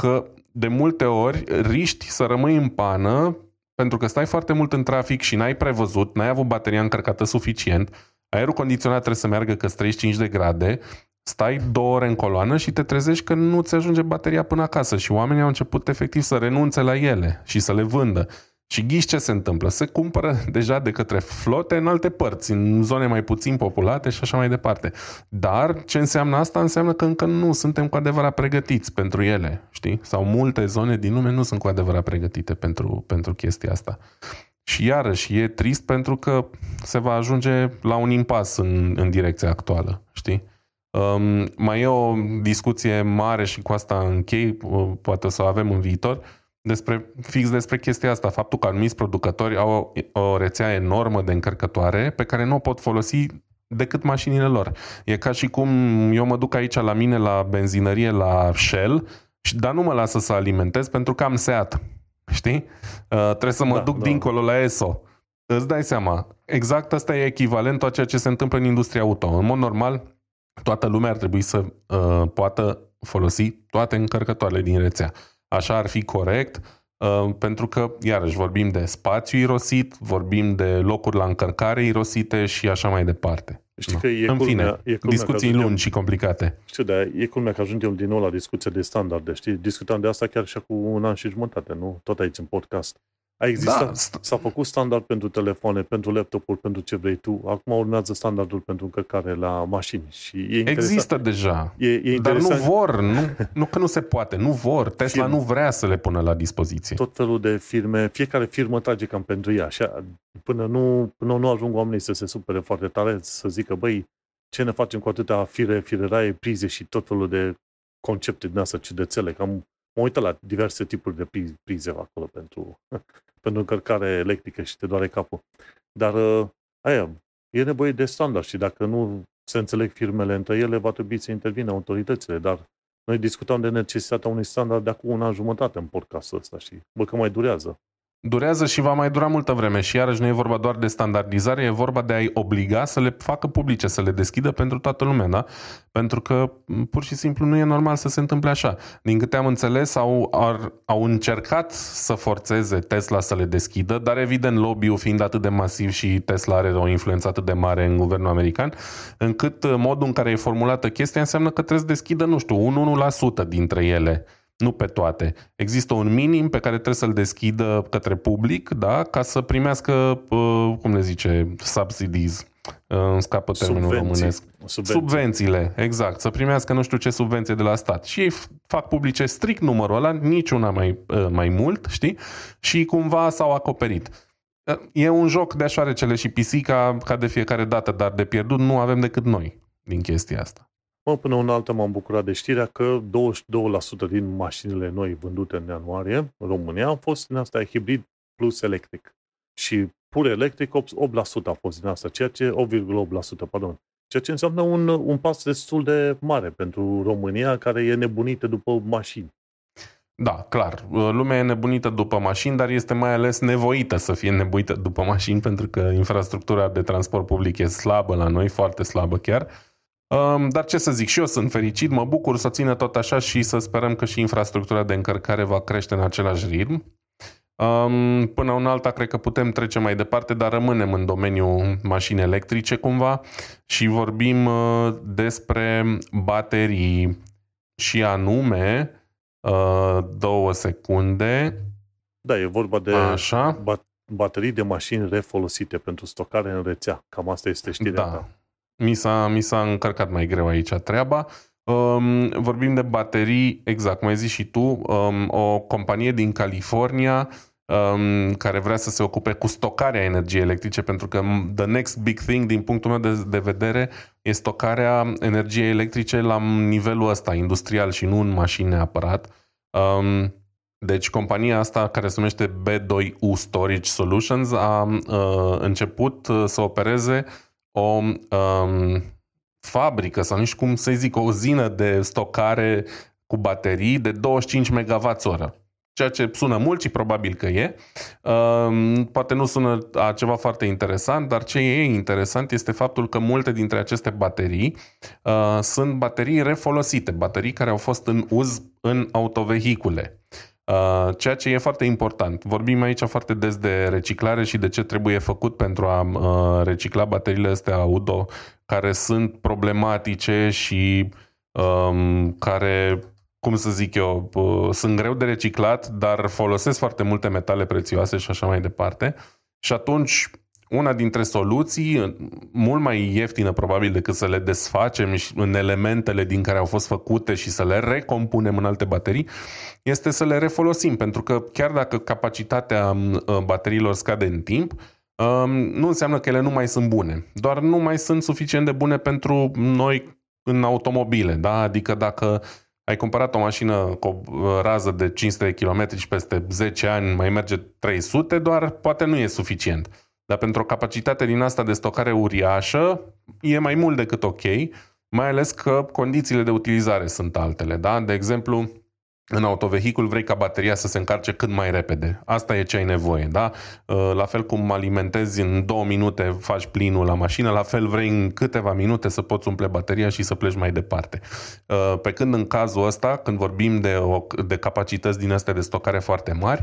S2: că de multe ori riști să rămâi în pană pentru că stai foarte mult în trafic și n-ai prevăzut, n-ai avut bateria încărcată suficient, aerul condiționat trebuie să meargă că 35 de grade, stai două ore în coloană și te trezești că nu ți ajunge bateria până acasă și oamenii au început efectiv să renunțe la ele și să le vândă. Și ghiși ce se întâmplă? Se cumpără deja de către flote în alte părți, în zone mai puțin populate și așa mai departe. Dar ce înseamnă asta? Înseamnă că încă nu suntem cu adevărat pregătiți pentru ele, știi? Sau multe zone din lume nu sunt cu adevărat pregătite pentru, pentru chestia asta. Și iarăși e trist pentru că se va ajunge la un impas în, în direcția actuală, știi? Um, mai e o discuție mare și cu asta închei, uh, poate o să o avem în viitor, despre, fix despre chestia asta, faptul că anumiți producători au o, o rețea enormă de încărcătoare pe care nu o pot folosi decât mașinile lor. E ca și cum eu mă duc aici la mine la benzinărie, la Shell, dar nu mă lasă să alimentez pentru că am Seat. Știi? Uh, trebuie să mă da, duc da. dincolo la ESO. Îți dai seama, exact asta e echivalentul a ceea ce se întâmplă în industria auto. În mod normal, toată lumea ar trebui să uh, poată folosi toate încărcătoarele din rețea. Așa ar fi corect, uh, pentru că, iarăși, vorbim de spațiu irosit, vorbim de locuri la încărcare irosite și așa mai departe.
S1: Știi că e În culmea,
S2: fine, e discuții ajungem, lungi și complicate.
S1: Știu, dar e culmea că ajungem din nou la discuția de standarde, știi? Discutam de asta chiar și cu un an și jumătate, nu? Tot aici în podcast. A existat, da. s-a făcut standard pentru telefoane, pentru laptopuri, pentru ce vrei tu. Acum urmează standardul pentru încărcare la mașini. Și e
S2: Există deja. E, e dar nu vor, nu, nu că nu se poate, nu vor. Tesla Firme. nu vrea să le pună la dispoziție.
S1: Tot felul de firme, fiecare firmă trage cam pentru ea. Și până nu, până nu ajung oamenii să se supere foarte tare, să zică, băi, ce ne facem cu atâtea fire, fireraie, prize și tot felul de concepte din asta ciudățele, cam mă uită la diverse tipuri de prize acolo pentru, pentru încărcare electrică și te doare capul. Dar uh, aia, e nevoie de standard și dacă nu se înțeleg firmele între ele, va trebui să intervină autoritățile. Dar noi discutam de necesitatea unui standard de acum un an jumătate în podcastul ăsta și bă că mai durează
S2: durează și va mai dura multă vreme și iarăși nu e vorba doar de standardizare, e vorba de a-i obliga să le facă publice, să le deschidă pentru toată lumea, da? Pentru că pur și simplu nu e normal să se întâmple așa. Din câte am înțeles, au, ar, au încercat să forțeze Tesla să le deschidă, dar evident lobby-ul fiind atât de masiv și Tesla are o influență atât de mare în guvernul american, încât modul în care e formulată chestia înseamnă că trebuie să deschidă, nu știu, 1% dintre ele nu pe toate. Există un minim pe care trebuie să-l deschidă către public, da, ca să primească, uh, cum le zice, subsidies. Uh, îmi scapă termenul Subvenții. românesc. Subvenții. Subvențiile, exact. Să primească nu știu ce subvenție de la stat. Și ei fac publice strict numărul ăla, niciuna mai, uh, mai mult, știi? Și cumva s-au acoperit. E un joc de șoarecele și pisica ca de fiecare dată, dar de pierdut nu avem decât noi din chestia asta.
S1: Mă, până un altă m-am bucurat de știrea că 22% din mașinile noi vândute în ianuarie în România au fost din asta hibrid plus electric. Și pur electric 8% a fost din asta, ceea ce 8,8%, pardon. Ceea ce înseamnă un, un pas destul de mare pentru România, care e nebunită după mașini.
S2: Da, clar. Lumea e nebunită după mașini, dar este mai ales nevoită să fie nebuită după mașini, pentru că infrastructura de transport public e slabă la noi, foarte slabă chiar. Um, dar ce să zic, și eu sunt fericit, mă bucur să țină tot așa și să sperăm că și infrastructura de încărcare va crește în același ritm. Um, până un alta, cred că putem trece mai departe, dar rămânem în domeniul mașini electrice cumva și vorbim uh, despre baterii și anume uh, două secunde.
S1: Da, e vorba de
S2: Așa.
S1: baterii de mașini refolosite pentru stocare în rețea. Cam asta este știrea
S2: da. ta. Mi s-a, mi s-a încărcat mai greu aici treaba. Um, vorbim de baterii, exact, cum ai zis și tu, um, o companie din California um, care vrea să se ocupe cu stocarea energiei electrice, pentru că the next big thing, din punctul meu de, de vedere, e stocarea energiei electrice la nivelul ăsta, industrial și nu în mașini neapărat. Um, deci compania asta, care se numește B2U Storage Solutions, a uh, început uh, să opereze o um, fabrică sau nici cum să zic, o uzină de stocare cu baterii de 25 MWh. Ceea ce sună mult și probabil că e. Um, poate nu sună a ceva foarte interesant, dar ce e interesant este faptul că multe dintre aceste baterii uh, sunt baterii refolosite, baterii care au fost în uz în autovehicule. Uh, ceea ce e foarte important. Vorbim aici foarte des de reciclare și de ce trebuie făcut pentru a uh, recicla bateriile astea auto care sunt problematice și um, care, cum să zic eu, uh, sunt greu de reciclat, dar folosesc foarte multe metale prețioase și așa mai departe. Și atunci una dintre soluții, mult mai ieftină probabil decât să le desfacem în elementele din care au fost făcute și să le recompunem în alte baterii, este să le refolosim, pentru că chiar dacă capacitatea uh, bateriilor scade în timp, um, nu înseamnă că ele nu mai sunt bune. Doar nu mai sunt suficient de bune pentru noi în automobile. Da? Adică dacă ai cumpărat o mașină cu o uh, rază de 500 km și peste 10 ani mai merge 300, doar poate nu e suficient. Dar pentru o capacitate din asta de stocare uriașă, e mai mult decât ok, mai ales că condițiile de utilizare sunt altele. Da? De exemplu, în autovehicul vrei ca bateria să se încarce cât mai repede. Asta e ce ai nevoie, da? Uh, la fel cum alimentezi în două minute, faci plinul la mașină, la fel vrei în câteva minute să poți umple bateria și să pleci mai departe. Uh, pe când în cazul ăsta, când vorbim de, o, de capacități din astea de stocare foarte mari,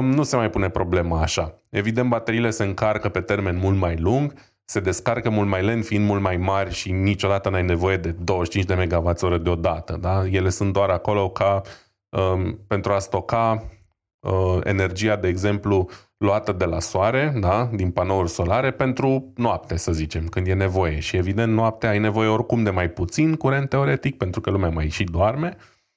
S2: nu se mai pune problema așa. Evident, bateriile se încarcă pe termen mult mai lung, se descarcă mult mai lent, fiind mult mai mari și niciodată n-ai nevoie de 25 de MWh deodată. Da? Ele sunt doar acolo ca um, pentru a stoca uh, energia, de exemplu, luată de la soare, da? din panouri solare, pentru noapte, să zicem, când e nevoie. Și evident, noaptea ai nevoie oricum de mai puțin curent teoretic, pentru că lumea mai și doarme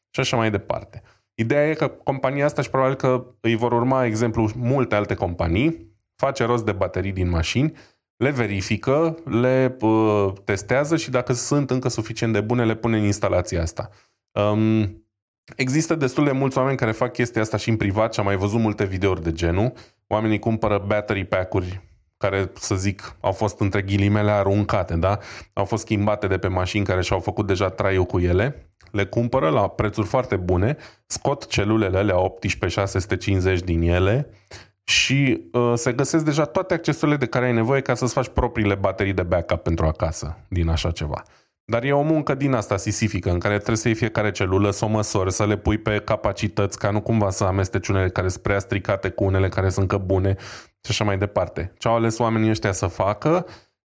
S2: și așa mai departe. Ideea e că compania asta și probabil că îi vor urma exemplu multe alte companii, face rost de baterii din mașini, le verifică, le uh, testează și dacă sunt încă suficient de bune, le pune în instalația asta. Um, există destul de mulți oameni care fac chestia asta și în privat și am mai văzut multe videouri de genul. Oamenii cumpără battery pack-uri care, să zic, au fost între ghilimele aruncate, da? Au fost schimbate de pe mașini care și-au făcut deja traiul cu ele le cumpără la prețuri foarte bune, scot celulele alea 18650 din ele și uh, se găsesc deja toate accesurile de care ai nevoie ca să-ți faci propriile baterii de backup pentru acasă din așa ceva. Dar e o muncă din asta sisifică, în care trebuie să iei fiecare celulă, să o măsori, să le pui pe capacități, ca nu cumva să amesteci unele care sunt prea stricate cu unele care sunt încă bune și așa mai departe. Ce au ales oamenii ăștia să facă?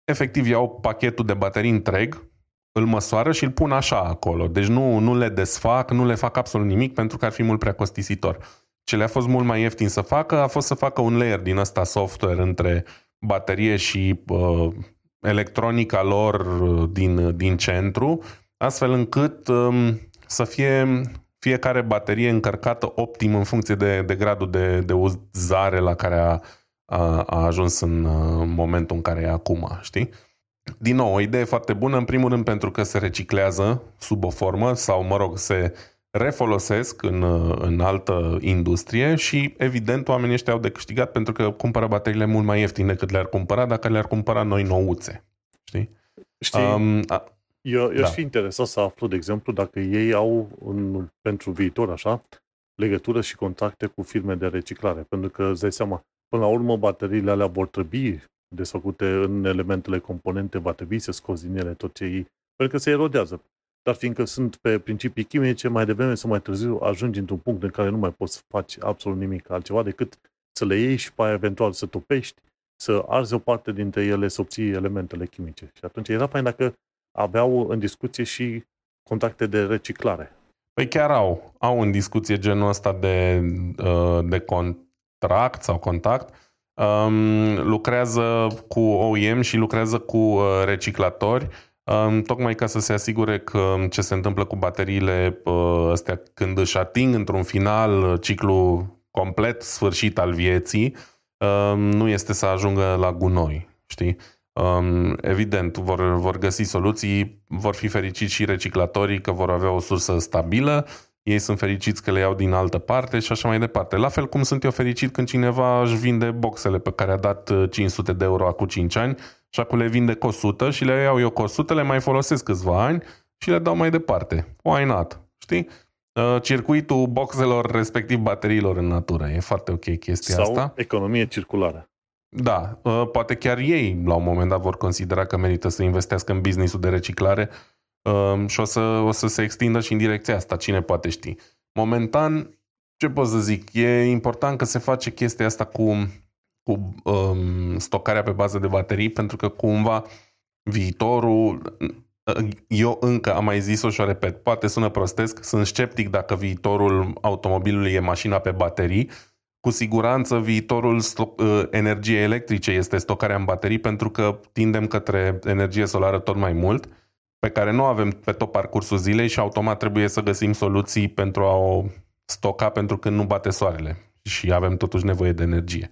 S2: Efectiv iau pachetul de baterii întreg, îl măsoară și îl pun așa acolo. Deci nu, nu le desfac, nu le fac absolut nimic pentru că ar fi mult prea costisitor. Ce le-a fost mult mai ieftin să facă a fost să facă un layer din ăsta software între baterie și uh, electronica lor uh, din, din centru, astfel încât um, să fie fiecare baterie încărcată optim în funcție de, de gradul de, de uzare la care a, a, a ajuns în uh, momentul în care e acum, știi? Din nou, o idee foarte bună, în primul rând pentru că se reciclează sub o formă sau, mă rog, se refolosesc în, în altă industrie și, evident, oamenii ăștia au de câștigat pentru că cumpără bateriile mult mai ieftine decât le-ar cumpăra dacă le-ar cumpăra noi nouțe. Știi?
S1: Știi, um, a, eu, eu da. aș fi interesat să aflu, de exemplu, dacă ei au, în, pentru viitor, așa, legătură și contacte cu firme de reciclare. Pentru că, îți dai seama, până la urmă, bateriile alea vor trebui desfăcute în elementele componente, va trebui să scoți din ele tot ce ei, pentru că se erodează. Dar fiindcă sunt pe principii chimice, mai devreme sau mai târziu ajungi într-un punct în care nu mai poți să faci absolut nimic altceva decât să le iei și pe aia eventual să topești, să arzi o parte dintre ele, să obții elementele chimice. Și atunci era fain dacă aveau în discuție și contacte de reciclare.
S2: Păi chiar au. Au în discuție genul ăsta de, uh, de contract sau contact. Um, lucrează cu OEM și lucrează cu uh, reciclatori tocmai ca să se asigure că ce se întâmplă cu bateriile uh, astea când își ating într-un final ciclu complet sfârșit al vieții, nu este să ajungă la gunoi, știi? Evident, vor, vor găsi soluții, vor fi fericiți și reciclatorii că vor avea o sursă stabilă, ei sunt fericiți că le iau din altă parte și așa mai departe. La fel cum sunt eu fericit când cineva își vinde boxele pe care a dat 500 uh, de euro acum 5 ani și acum le vinde cu 100 și le iau eu cu 100, le mai folosesc câțiva ani și le dau mai departe. Why not? Știi? Uh, circuitul boxelor, respectiv bateriilor în natură. E foarte ok chestia
S1: Sau
S2: asta.
S1: economie circulară.
S2: Da, uh, poate chiar ei la un moment dat vor considera că merită să investească în businessul de reciclare uh, și o să, o să se extindă și în direcția asta, cine poate ști. Momentan, ce pot să zic, e important că se face chestia asta cu cu um, stocarea pe bază de baterii, pentru că cumva viitorul, eu încă am mai zis-o și o repet, poate sună prostesc, sunt sceptic dacă viitorul automobilului e mașina pe baterii, cu siguranță viitorul sto- uh, energiei electrice este stocarea în baterii pentru că tindem către energie solară tot mai mult, pe care nu avem pe tot parcursul zilei și automat trebuie să găsim soluții pentru a o stoca pentru că nu bate soarele și avem totuși nevoie de energie.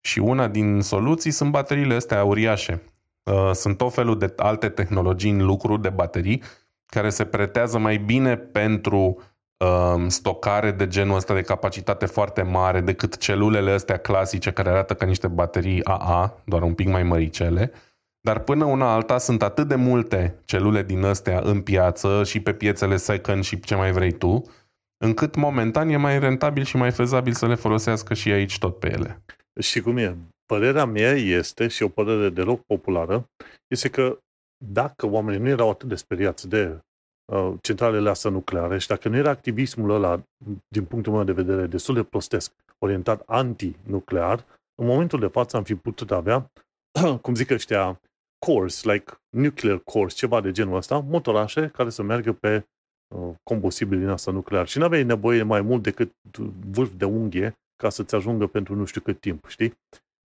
S2: Și una din soluții sunt bateriile astea uriașe. Uh, sunt tot felul de alte tehnologii în lucru de baterii care se pretează mai bine pentru um, stocare de genul ăsta de capacitate foarte mare decât celulele astea clasice care arată ca niște baterii AA, doar un pic mai măricele. Dar până una alta sunt atât de multe celule din astea în piață și pe piețele second și ce mai vrei tu, încât momentan e mai rentabil și mai fezabil să le folosească și aici tot pe ele.
S1: Și cum e? Părerea mea este, și o părere deloc populară, este că dacă oamenii nu erau atât de speriați de uh, centralele astea nucleare și dacă nu era activismul ăla, din punctul meu de vedere, destul de prostesc, orientat anti-nuclear, în momentul de față am fi putut avea, cum zic ăștia, cores, like nuclear cores, ceva de genul ăsta, motorașe care să meargă pe uh, combustibil din asta nuclear. Și nu aveai nevoie mai mult decât vârf de unghie ca să-ți ajungă pentru nu știu cât timp, știi?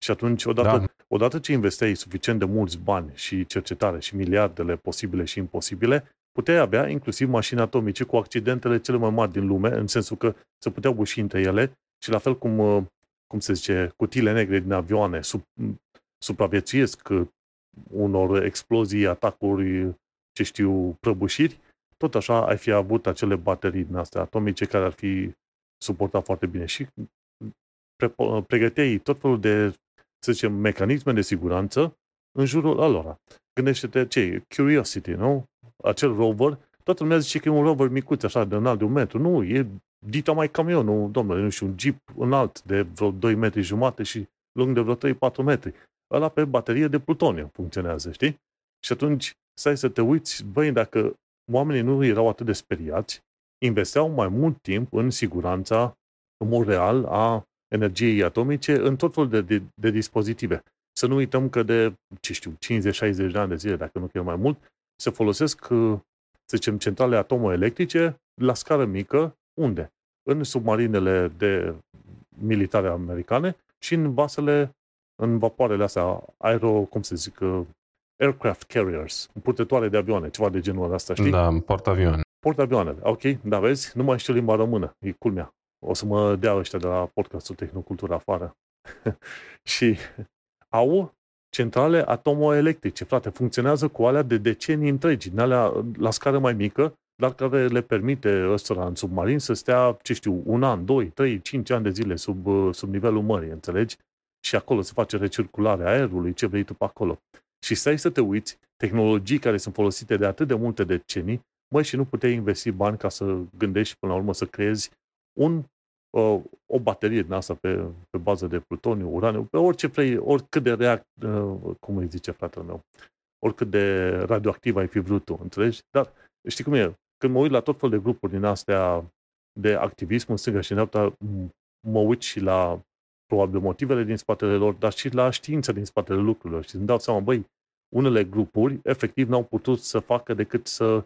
S1: Și atunci, odată, da. odată ce investeai suficient de mulți bani și cercetare și miliardele posibile și imposibile, puteai avea inclusiv mașini atomice cu accidentele cele mai mari din lume, în sensul că se puteau buși între ele și la fel cum, uh, cum se zice, cutiile negre din avioane sub, supraviețuiesc uh, unor explozii, atacuri, ce știu, prăbușiri, tot așa ai fi avut acele baterii din astea atomice care ar fi suportat foarte bine. Și pre- pregăteai tot felul de, să zicem, mecanisme de siguranță în jurul alora. Gândește-te ce e? Curiosity, nu? Acel rover, toată lumea zice că e un rover micuț, așa, de înalt de un metru. Nu, e dita mai camionul, domnule, nu știu, un jeep înalt de vreo 2 metri jumate și lung de vreo 3-4 metri. Ăla pe baterie de plutoniu funcționează, știi? Și atunci stai să te uiți, băi, dacă oamenii nu erau atât de speriați, investeau mai mult timp în siguranța, în mod real, a energiei atomice în tot felul de, de, de dispozitive. Să nu uităm că de, ce știu, 50-60 de ani de zile, dacă nu chiar mai mult, se folosesc, uh, să zicem, centrale atomoelectrice la scară mică. Unde? În submarinele de militare americane și în vasele, în vapoarele astea, aero, cum se zic, uh, aircraft carriers, purtătoare de avioane, ceva de genul ăsta, știi?
S2: Da, portavioane.
S1: Portavioanele, ok, da, vezi? Nu mai știu limba română, e culmea o să mă dea ăștia de la podcastul Tehnocultura afară. și au centrale atomoelectrice, frate, funcționează cu alea de decenii întregi, din alea la scară mai mică, dar care le permite ăstora în submarin să stea, ce știu, un an, doi, trei, cinci ani de zile sub, sub nivelul mării, înțelegi? Și acolo se face recirculare aerului, ce vrei tu pe acolo. Și stai să te uiți, tehnologii care sunt folosite de atât de multe decenii, măi, și nu puteai investi bani ca să gândești până la urmă să creezi un uh, o baterie din asta pe, pe bază de plutoniu, uraniu, pe orice vrei, oricât de react, uh, cum îi zice fratele meu, oricât de radioactiv ai fi vrut tu, înțelegi? Dar știi cum e? Când mă uit la tot fel de grupuri din astea de activism în stânga și în dreapta, mă uit și la probabil motivele din spatele lor, dar și la știința din spatele lucrurilor. Și îmi dau seama, băi, unele grupuri efectiv n-au putut să facă decât să,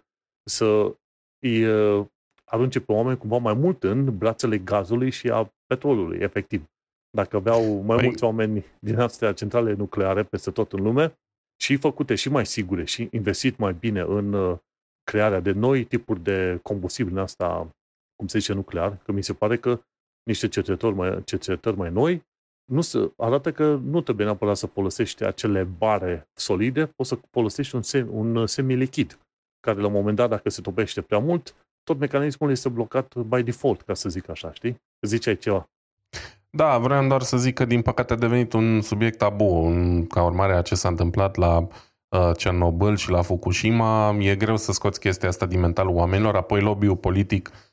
S1: să îi uh, arunce pe oameni cumva mai mult în brațele gazului și a petrolului, efectiv. Dacă aveau mai păi... mulți oameni din astea centrale nucleare peste tot în lume și făcute și mai sigure și investit mai bine în uh, crearea de noi tipuri de combustibil în asta, cum se zice, nuclear, că mi se pare că niște cercetători mai, cercetători mai noi nu se, arată că nu trebuie neapărat să folosești acele bare solide, poți să folosești un, sem, un semilichid, care la un moment dat, dacă se topește prea mult, tot mecanismul este blocat by default, ca să zic așa, știi? Ziceai ceva.
S2: Da, vreau doar să zic că din păcate a devenit un subiect tabu un, ca urmare a ce s-a întâmplat la uh, Cernobâl și la Fukushima. E greu să scoți chestia asta din mentalul oamenilor, apoi lobby-ul politic uh,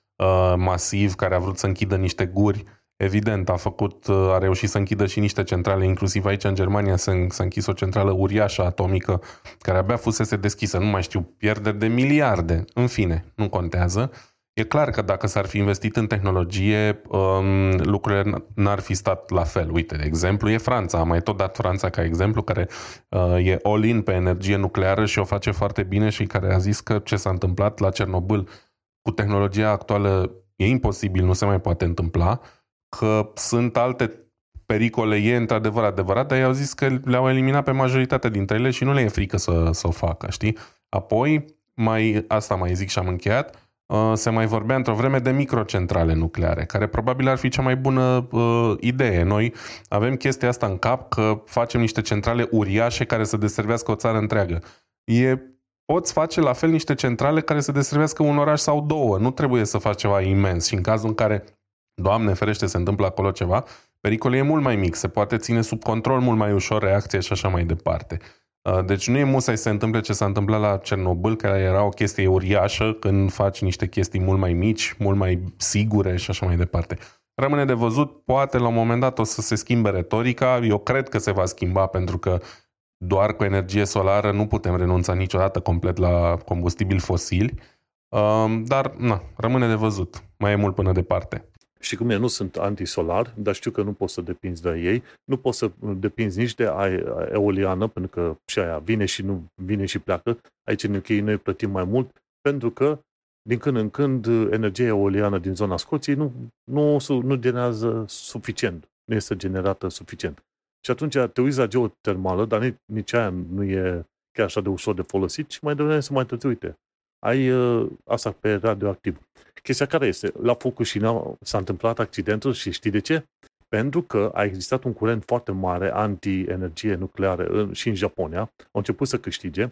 S2: masiv care a vrut să închidă niște guri Evident, a făcut, uh, a reușit să închidă și niște centrale, inclusiv aici în Germania s-a, s-a închis o centrală uriașă atomică care abia fusese deschisă, nu mai știu, pierderi de miliarde. În fine, nu contează. E clar că dacă s-ar fi investit în tehnologie, um, lucrurile n-ar fi stat la fel. Uite, de exemplu, e Franța. Am mai tot dat Franța ca exemplu, care uh, e all-in pe energie nucleară și o face foarte bine și care a zis că ce s-a întâmplat la Cernobâl cu tehnologia actuală e imposibil, nu se mai poate întâmpla că sunt alte pericole, e într-adevăr adevărat, dar i-au zis că le-au eliminat pe majoritatea dintre ele și nu le e frică să, să o facă, știi? Apoi, mai, asta mai zic și am încheiat, uh, se mai vorbea într-o vreme de microcentrale nucleare, care probabil ar fi cea mai bună uh, idee. Noi avem chestia asta în cap că facem niște centrale uriașe care să deservească o țară întreagă. E poți face la fel niște centrale care să deservească un oraș sau două. Nu trebuie să faci ceva imens. Și în cazul în care Doamne ferește, se întâmplă acolo ceva, pericolul e mult mai mic, se poate ține sub control mult mai ușor reacția și așa mai departe. Uh, deci nu e musai să se întâmple ce s-a întâmplat la Cernobâl, care era o chestie uriașă când faci niște chestii mult mai mici, mult mai sigure și așa mai departe. Rămâne de văzut, poate la un moment dat o să se schimbe retorica, eu cred că se va schimba pentru că doar cu energie solară nu putem renunța niciodată complet la combustibili fosili, uh, dar na, rămâne de văzut, mai e mult până departe.
S1: Și cum e, nu sunt antisolar, dar știu că nu poți să depinzi de ei, nu poți să depinzi nici de eoliană, pentru că și aia vine și nu vine și pleacă. Aici în UK noi plătim mai mult, pentru că din când în când energia eoliană din zona Scoției nu, nu, nu generează suficient, nu este generată suficient. Și atunci te uiți la geotermală, dar nici, nici aia nu e chiar așa de ușor de folosit și mai devreme să mai târziu, uite, ai uh, asta pe radioactiv. Chestia care este? La Fukushima s-a întâmplat accidentul și știi de ce? Pentru că a existat un curent foarte mare anti-energie nucleară în, și în Japonia. Au început să câștige.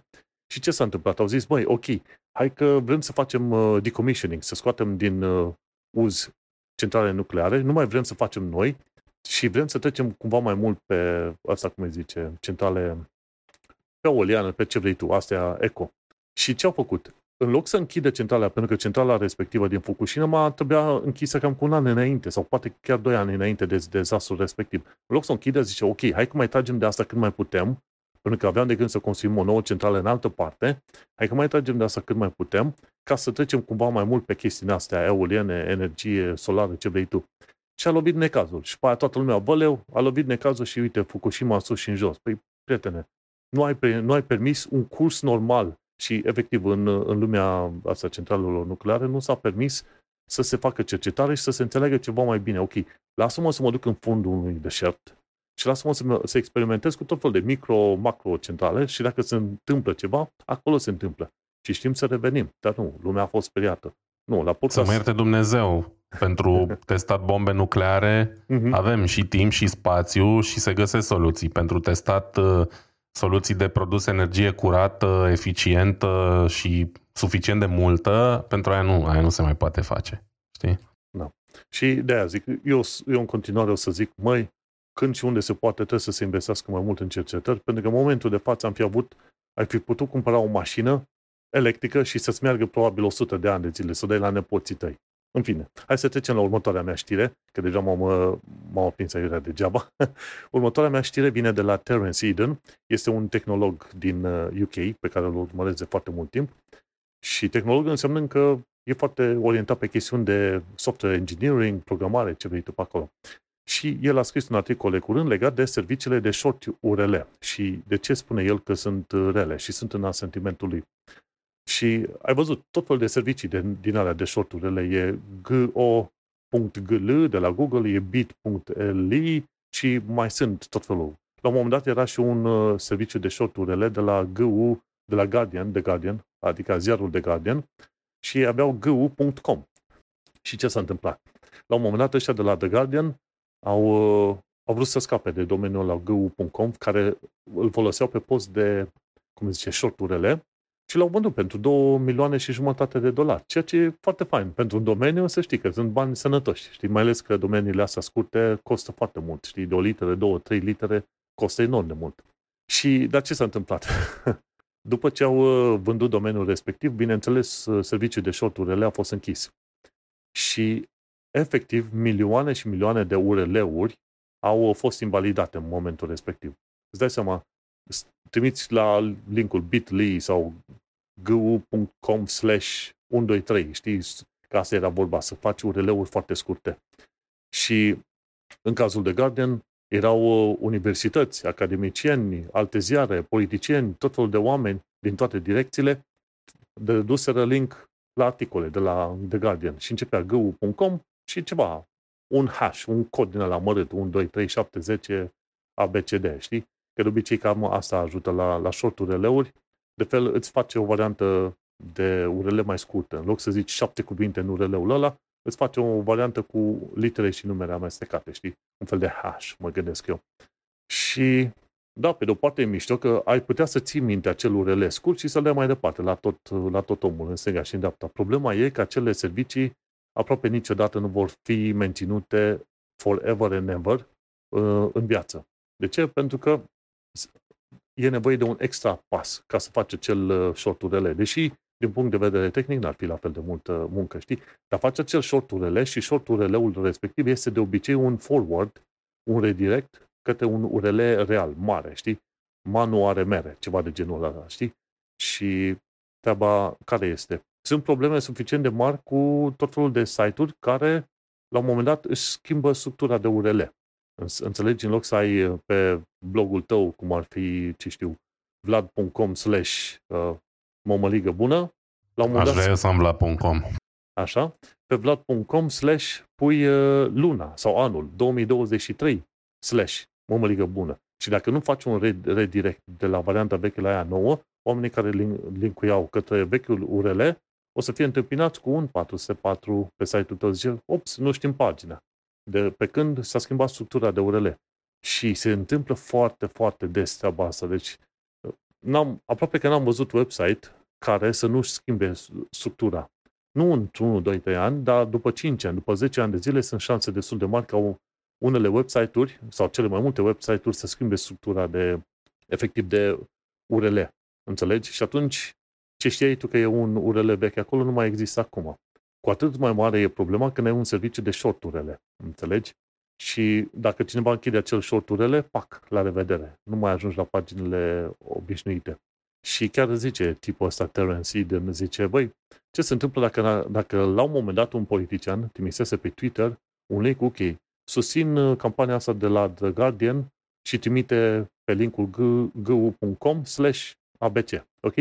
S1: Și ce s-a întâmplat? Au zis, băi, ok, hai că vrem să facem uh, decommissioning, să scoatem din uh, uz centrale nucleare, nu mai vrem să facem noi și vrem să trecem cumva mai mult pe, asta cum îi zice, centrale pe oliană, pe ce vrei tu, astea eco. Și ce au făcut? în loc să închide centrala, pentru că centrala respectivă din Fukushima trebuia închisă cam cu un an înainte, sau poate chiar doi ani înainte de dezastrul respectiv. În loc să o închide, zice, ok, hai că mai tragem de asta cât mai putem, pentru că aveam de gând să construim o nouă centrală în altă parte, hai că mai tragem de asta cât mai putem, ca să trecem cumva mai mult pe chestiile astea, eoliene, energie solară, ce vrei tu. Și a lovit necazul. Și pe aia toată lumea, bă, leu, a lovit necazul și uite, Fukushima sus și în jos. Păi, prietene, nu ai, nu ai permis un curs normal și, efectiv, în, în lumea asta centralelor nucleare nu s-a permis să se facă cercetare și să se înțeleagă ceva mai bine. Ok, lasă-mă să mă duc în fundul unui deșert și lasă-mă să, mă, să experimentez cu tot fel de micro, macro centrale și dacă se întâmplă ceva, acolo se întâmplă. Și știm să revenim. Dar nu, lumea a fost speriată. Nu, la podcast...
S2: Să mă ierte Dumnezeu. Pentru testat bombe nucleare uh-huh. avem și timp și spațiu și se găsesc soluții. Pentru testat uh, soluții de produs energie curată, eficientă și suficient de multă, pentru aia nu, aia nu se mai poate face. Știi?
S1: Da. Și de aia zic, eu, eu în continuare o să zic, măi, când și unde se poate, trebuie să se investească mai mult în cercetări, pentru că în momentul de față am fi avut, ai fi putut cumpăra o mașină electrică și să-ți meargă probabil 100 de ani de zile, să o dai la nepoții tăi. În fine, hai să trecem la următoarea mea știre, că deja m-am, m-am aprins aiurea degeaba. următoarea mea știre vine de la Terence Eden. Este un tehnolog din UK uh, pe care îl urmăresc de foarte mult timp. Și tehnolog înseamnă că e foarte orientat pe chestiuni de software engineering, programare, ce vrei tu pe acolo. Și el a scris un articol de curând legat de serviciile de short URL și de ce spune el că sunt rele și sunt în asentimentul lui. Și ai văzut tot felul de servicii de, din alea de short URL. E go.gl de la Google, e bit.li și mai sunt tot felul. La un moment dat era și un uh, serviciu de short URL de la GU, de la Guardian, de Guardian, adică ziarul de Guardian, și aveau gu.com. Și ce s-a întâmplat? La un moment dat ăștia de la The Guardian au, uh, au vrut să scape de domeniul la gu.com, care îl foloseau pe post de, cum zice, short URL, și l-au vândut pentru 2 milioane și jumătate de dolari, ceea ce e foarte fain. Pentru un domeniu, să știi că sunt bani sănătoși, știi, mai ales că domeniile astea scurte costă foarte mult, știi, de o litere, două, trei litere, costă enorm de mult. Și, dar ce s-a întâmplat? După ce au uh, vândut domeniul respectiv, bineînțeles, uh, serviciul de short URL a fost închis. Și, efectiv, milioane și milioane de URL-uri au fost invalidate în momentul respectiv. Îți dai seama, trimiți la linkul bit.ly sau gu.com slash 123, știi? Că asta era vorba, să faci URL-uri foarte scurte. Și în cazul de Guardian, erau uh, universități, academicieni, alte ziare, politicieni, tot felul de oameni din toate direcțiile, dăduseră link la articole de la The Guardian și începea gu.com și ceva, un hash, un cod din ăla mărât, 1, 2, 3, 7, 10, ABCD, știi? Că de obicei cam asta ajută la, la short URL-uri. De fel, îți face o variantă de URL mai scurtă. În loc să zici șapte cuvinte în URL-ul ăla, îți face o variantă cu litere și numere amestecate, știi? Un fel de hash, mă gândesc eu. Și da, pe de o parte e mișto că ai putea să ții minte acel URL scurt și să-l dai mai departe la tot, la tot omul în stânga și în dreapta. Problema e că acele servicii aproape niciodată nu vor fi menținute forever and ever uh, în viață. De ce? Pentru că e nevoie de un extra pas ca să faci acel uh, short URL. Deși, din punct de vedere tehnic, n-ar fi la fel de multă muncă, știi? Dar faci acel short URL și short URL-ul respectiv este de obicei un forward, un redirect către un URL real, mare, știi? Manu are mere, ceva de genul ăla, știi? Și treaba care este? Sunt probleme suficient de mari cu tot felul de site-uri care, la un moment dat, își schimbă structura de URL. Înțelegi? În loc să ai uh, pe blogul tău, cum ar fi, ce știu, vlad.com slash uh, momăligă bună,
S2: la un moment Aș vrea să am vlad.com.
S1: Așa? Pe vlad.com slash pui uh, luna sau anul 2023 slash momăligă bună. Și dacă nu faci un redirect de la varianta veche la aia nouă, oamenii care linkuiau către vechiul URL o să fie întâmpinați cu un 404 pe site-ul tău. Zice, ops, nu știm pagina de pe când s-a schimbat structura de URL. Și se întâmplă foarte, foarte des treaba asta. Deci, n-am, aproape că n-am văzut website care să nu-și schimbe structura. Nu într-1, 2, 3 ani, dar după 5 ani, după 10 ani de zile sunt șanse destul de mari ca unele website-uri sau cele mai multe website-uri să schimbe structura de, efectiv, de URL. Înțelegi? Și atunci, ce știai tu că e un URL vechi acolo, nu mai există acum. Cu atât mai mare e problema când ai un serviciu de short URL. Înțelegi? Și dacă cineva închide acel short URL, pac, la revedere. Nu mai ajungi la paginile obișnuite. Și chiar zice tipul ăsta, Terence Eden, zice, băi, ce se întâmplă dacă, dacă la un moment dat un politician trimisese pe Twitter un link, ok, susțin uh, campania asta de la The Guardian și trimite pe linkul gu.com slash abc, ok?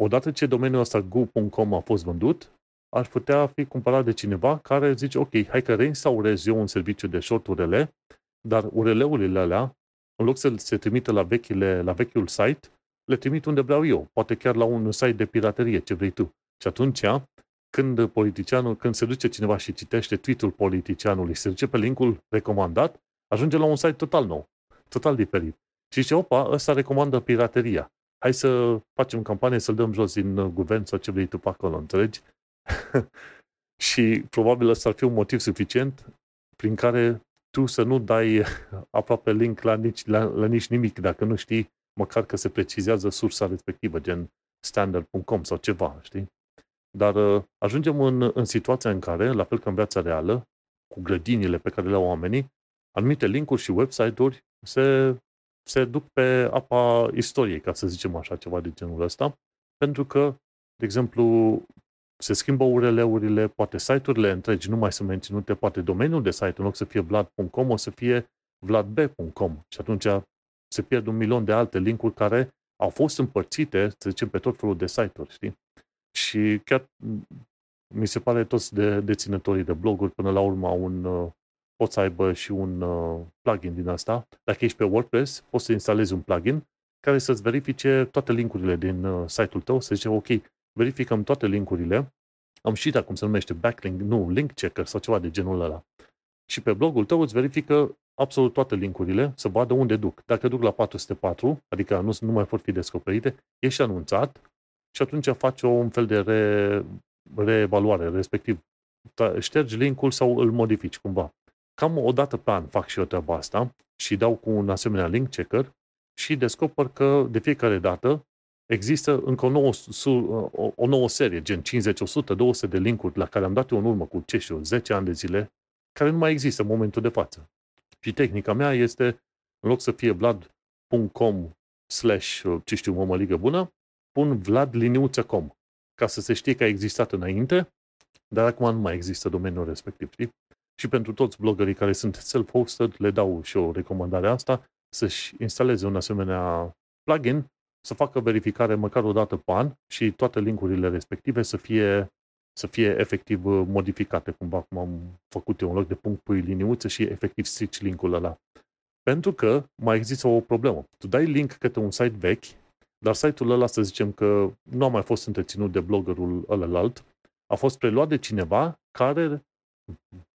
S1: Odată ce domeniul ăsta gu.com a fost vândut, ar putea fi cumpărat de cineva care zice, ok, hai că reinstaurez eu un serviciu de short URL, dar URL-urile alea, în loc să se trimită la, vechile, la vechiul site, le trimit unde vreau eu, poate chiar la un site de piraterie, ce vrei tu. Și atunci, când politicianul, când se duce cineva și citește tweet-ul politicianului, se duce pe linkul recomandat, ajunge la un site total nou, total diferit. Și zice, opa, ăsta recomandă pirateria. Hai să facem campanie să-l dăm jos din guvern sau ce vrei tu pe acolo, înțelegi? și probabil ăsta ar fi un motiv suficient prin care tu să nu dai aproape link la nici, la, la nici nimic, dacă nu știi măcar că se precizează sursa respectivă, gen standard.com sau ceva, știi? Dar uh, ajungem în, în situația în care, la fel ca în viața reală, cu grădinile pe care le au oamenii, anumite linkuri și website-uri se, se duc pe apa istoriei, ca să zicem așa, ceva de genul ăsta, pentru că, de exemplu, se schimbă URL-urile, poate site-urile întregi nu mai sunt menținute, poate domeniul de site, în loc să fie vlad.com, o să fie vladb.com și atunci se pierd un milion de alte linkuri care au fost împărțite, să zicem, pe tot felul de site-uri, știi? Și chiar mi se pare toți de deținătorii de bloguri până la urmă un, uh, pot să aibă și un uh, plugin din asta. Dacă ești pe WordPress, poți să instalezi un plugin care să-ți verifice toate linkurile din uh, site-ul tău, să zice, ok, verificăm toate linkurile, am și cum se numește backlink, nu, link checker sau ceva de genul ăla. Și pe blogul tău îți verifică absolut toate linkurile, să vadă unde duc. Dacă duc la 404, adică nu, nu mai pot fi descoperite, ești anunțat și atunci faci o, un fel de re, reevaluare, respectiv ștergi linkul sau îl modifici cumva. Cam o dată pe an fac și eu treaba asta și dau cu un asemenea link checker și descoper că de fiecare dată există încă o nouă, o, o nouă serie, gen 50, 100, 200 de linkuri la care am dat eu în urmă cu, ce știu, 10 ani de zile, care nu mai există în momentul de față. Și tehnica mea este, în loc să fie vlad.com slash, ce știu, mămăligă bună, pun vladliniuță.com ca să se știe că a existat înainte, dar acum nu mai există domeniul respectiv, știi? Și pentru toți bloggerii care sunt self-hosted, le dau și o recomandare asta, să-și instaleze un asemenea plugin, să facă verificare măcar o dată pe an și toate linkurile respective să fie, să fie efectiv modificate, cumva cum am făcut eu în loc de punct pui liniuță și efectiv strici linkul ăla. Pentru că mai există o problemă. Tu dai link către un site vechi, dar site-ul ăla, să zicem că nu a mai fost întreținut de bloggerul ălălalt, a fost preluat de cineva care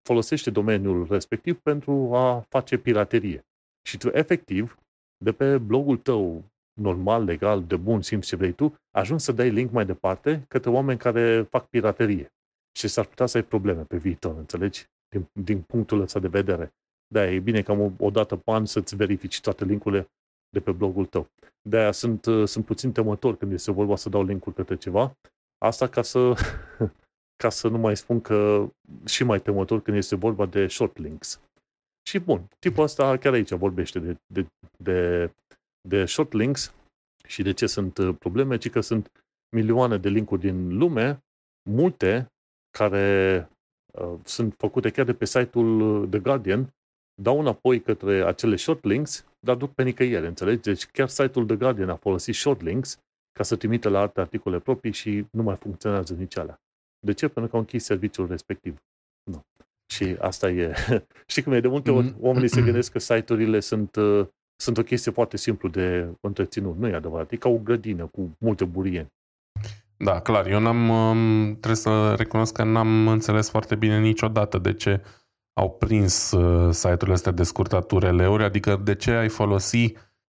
S1: folosește domeniul respectiv pentru a face piraterie. Și tu, efectiv, de pe blogul tău normal, legal, de bun simț ce vrei tu, ajungi să dai link mai departe către oameni care fac piraterie. Și s-ar putea să ai probleme pe viitor, înțelegi? Din, din punctul ăsta de vedere. Da, e bine cam o, o dată pe an să-ți verifici toate linkurile de pe blogul tău. De-aia sunt, sunt puțin temător când este vorba să dau linkuri către ceva. Asta ca să ca să nu mai spun că și mai temător când este vorba de short links. Și bun, tipul ăsta chiar aici vorbește de, de, de, de short links și de ce sunt uh, probleme, ci că sunt milioane de linkuri din lume, multe care uh, sunt făcute chiar de pe site-ul The Guardian, dau înapoi către acele short links, dar duc pe nicăieri, înțelegi? Deci chiar site-ul The Guardian a folosit short links ca să trimite la alte articole proprii și nu mai funcționează nici alea. De ce? Pentru că au închis serviciul respectiv. Nu. Și asta e. Știi cum e? De multe ori mm. oamenii se gândesc că site-urile sunt, uh, sunt o chestie foarte simplu de întreținut. Nu e adevărat. E ca o grădină cu multe burieni.
S2: Da, clar. Eu n-am, um, trebuie să recunosc că n-am înțeles foarte bine niciodată de ce au prins uh, site-urile astea de scurtat URL-uri, adică de ce ai folosi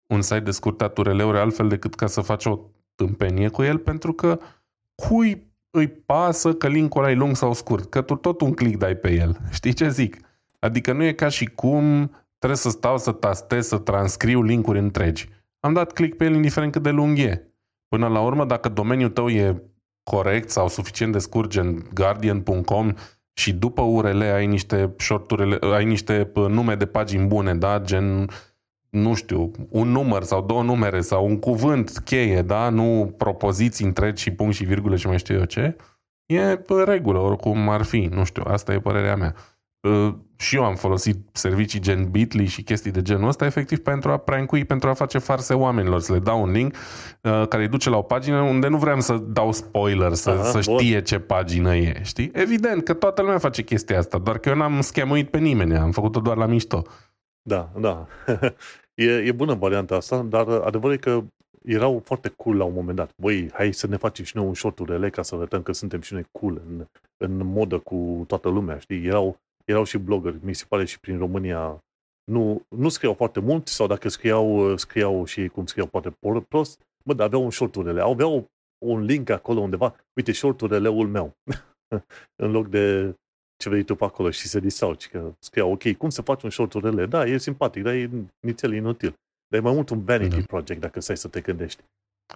S2: un site de scurtat URL-uri altfel decât ca să faci o tâmpenie cu el, pentru că cui îi pasă că linkul ăla e lung sau scurt, că tu tot un click dai pe el. Știi ce zic? Adică nu e ca și cum trebuie să stau să tastez, să transcriu linkuri întregi. Am dat click pe el indiferent cât de lung e. Până la urmă, dacă domeniul tău e corect sau suficient de scurt, gen guardian.com și după URL ai niște short ai niște nume de pagini bune, da? Gen nu știu, un număr sau două numere sau un cuvânt cheie, da? Nu propoziții întregi și punct și virgulă și mai știu eu ce. E pe regulă, oricum ar fi, nu știu, asta e părerea mea. Și eu am folosit servicii gen Bitly și chestii de genul ăsta efectiv pentru a prancui, pentru a face farse oamenilor, să le dau un link care îi duce la o pagină unde nu vreau să dau spoiler, să, Aha, să știe bun. ce pagină e, știi? Evident că toată lumea face chestia asta, doar că eu n-am schemuit pe nimeni, am făcut-o doar la mișto.
S1: Da, da. e, e bună varianta asta, dar adevărul e că erau foarte cool la un moment dat. Băi, hai să ne facem și noi un short URL ca să arătăm că suntem și noi cool în, în modă cu toată lumea, știi? Erau, erau și blogger, mi se pare și prin România nu, nu scriau foarte mult sau dacă scriau, scriau și cum scriau poate prost, bă, dar aveau un short URL, aveau un link acolo undeva, uite, short URL-ul meu, în loc de ce vrei tu pe acolo și se disauci, că scria, ok, cum să faci un short URL? Da, e simpatic, dar e nițel inutil. Dar e mai mult un vanity da. project, dacă stai să te gândești.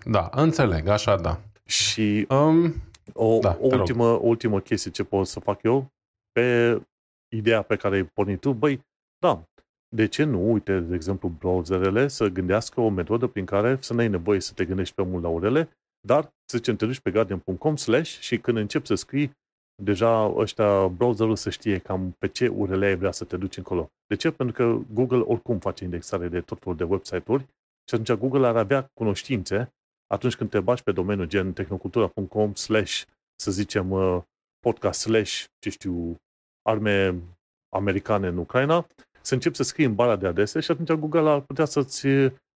S2: Da, înțeleg, așa da.
S1: Și um, O,
S2: Da,
S1: o
S2: te rog.
S1: ultimă, o ultimă chestie ce pot să fac eu pe ideea pe care ai pornit tu, băi, da, de ce nu, uite, de exemplu, browserele să gândească o metodă prin care să n-ai nevoie să te gândești pe mult la urele, dar să zicem, te duci pe guardian.com slash și când începi să scrii, deja ăștia, browserul să știe cam pe ce URL ai vrea să te duci încolo. De ce? Pentru că Google oricum face indexare de tot felul de website-uri și atunci Google ar avea cunoștințe atunci când te bagi pe domeniul gen tehnocultura.com slash, să zicem, uh, podcast slash, ce știu, arme americane în Ucraina, să începi să scrii în bara de adrese și atunci Google ar putea să-ți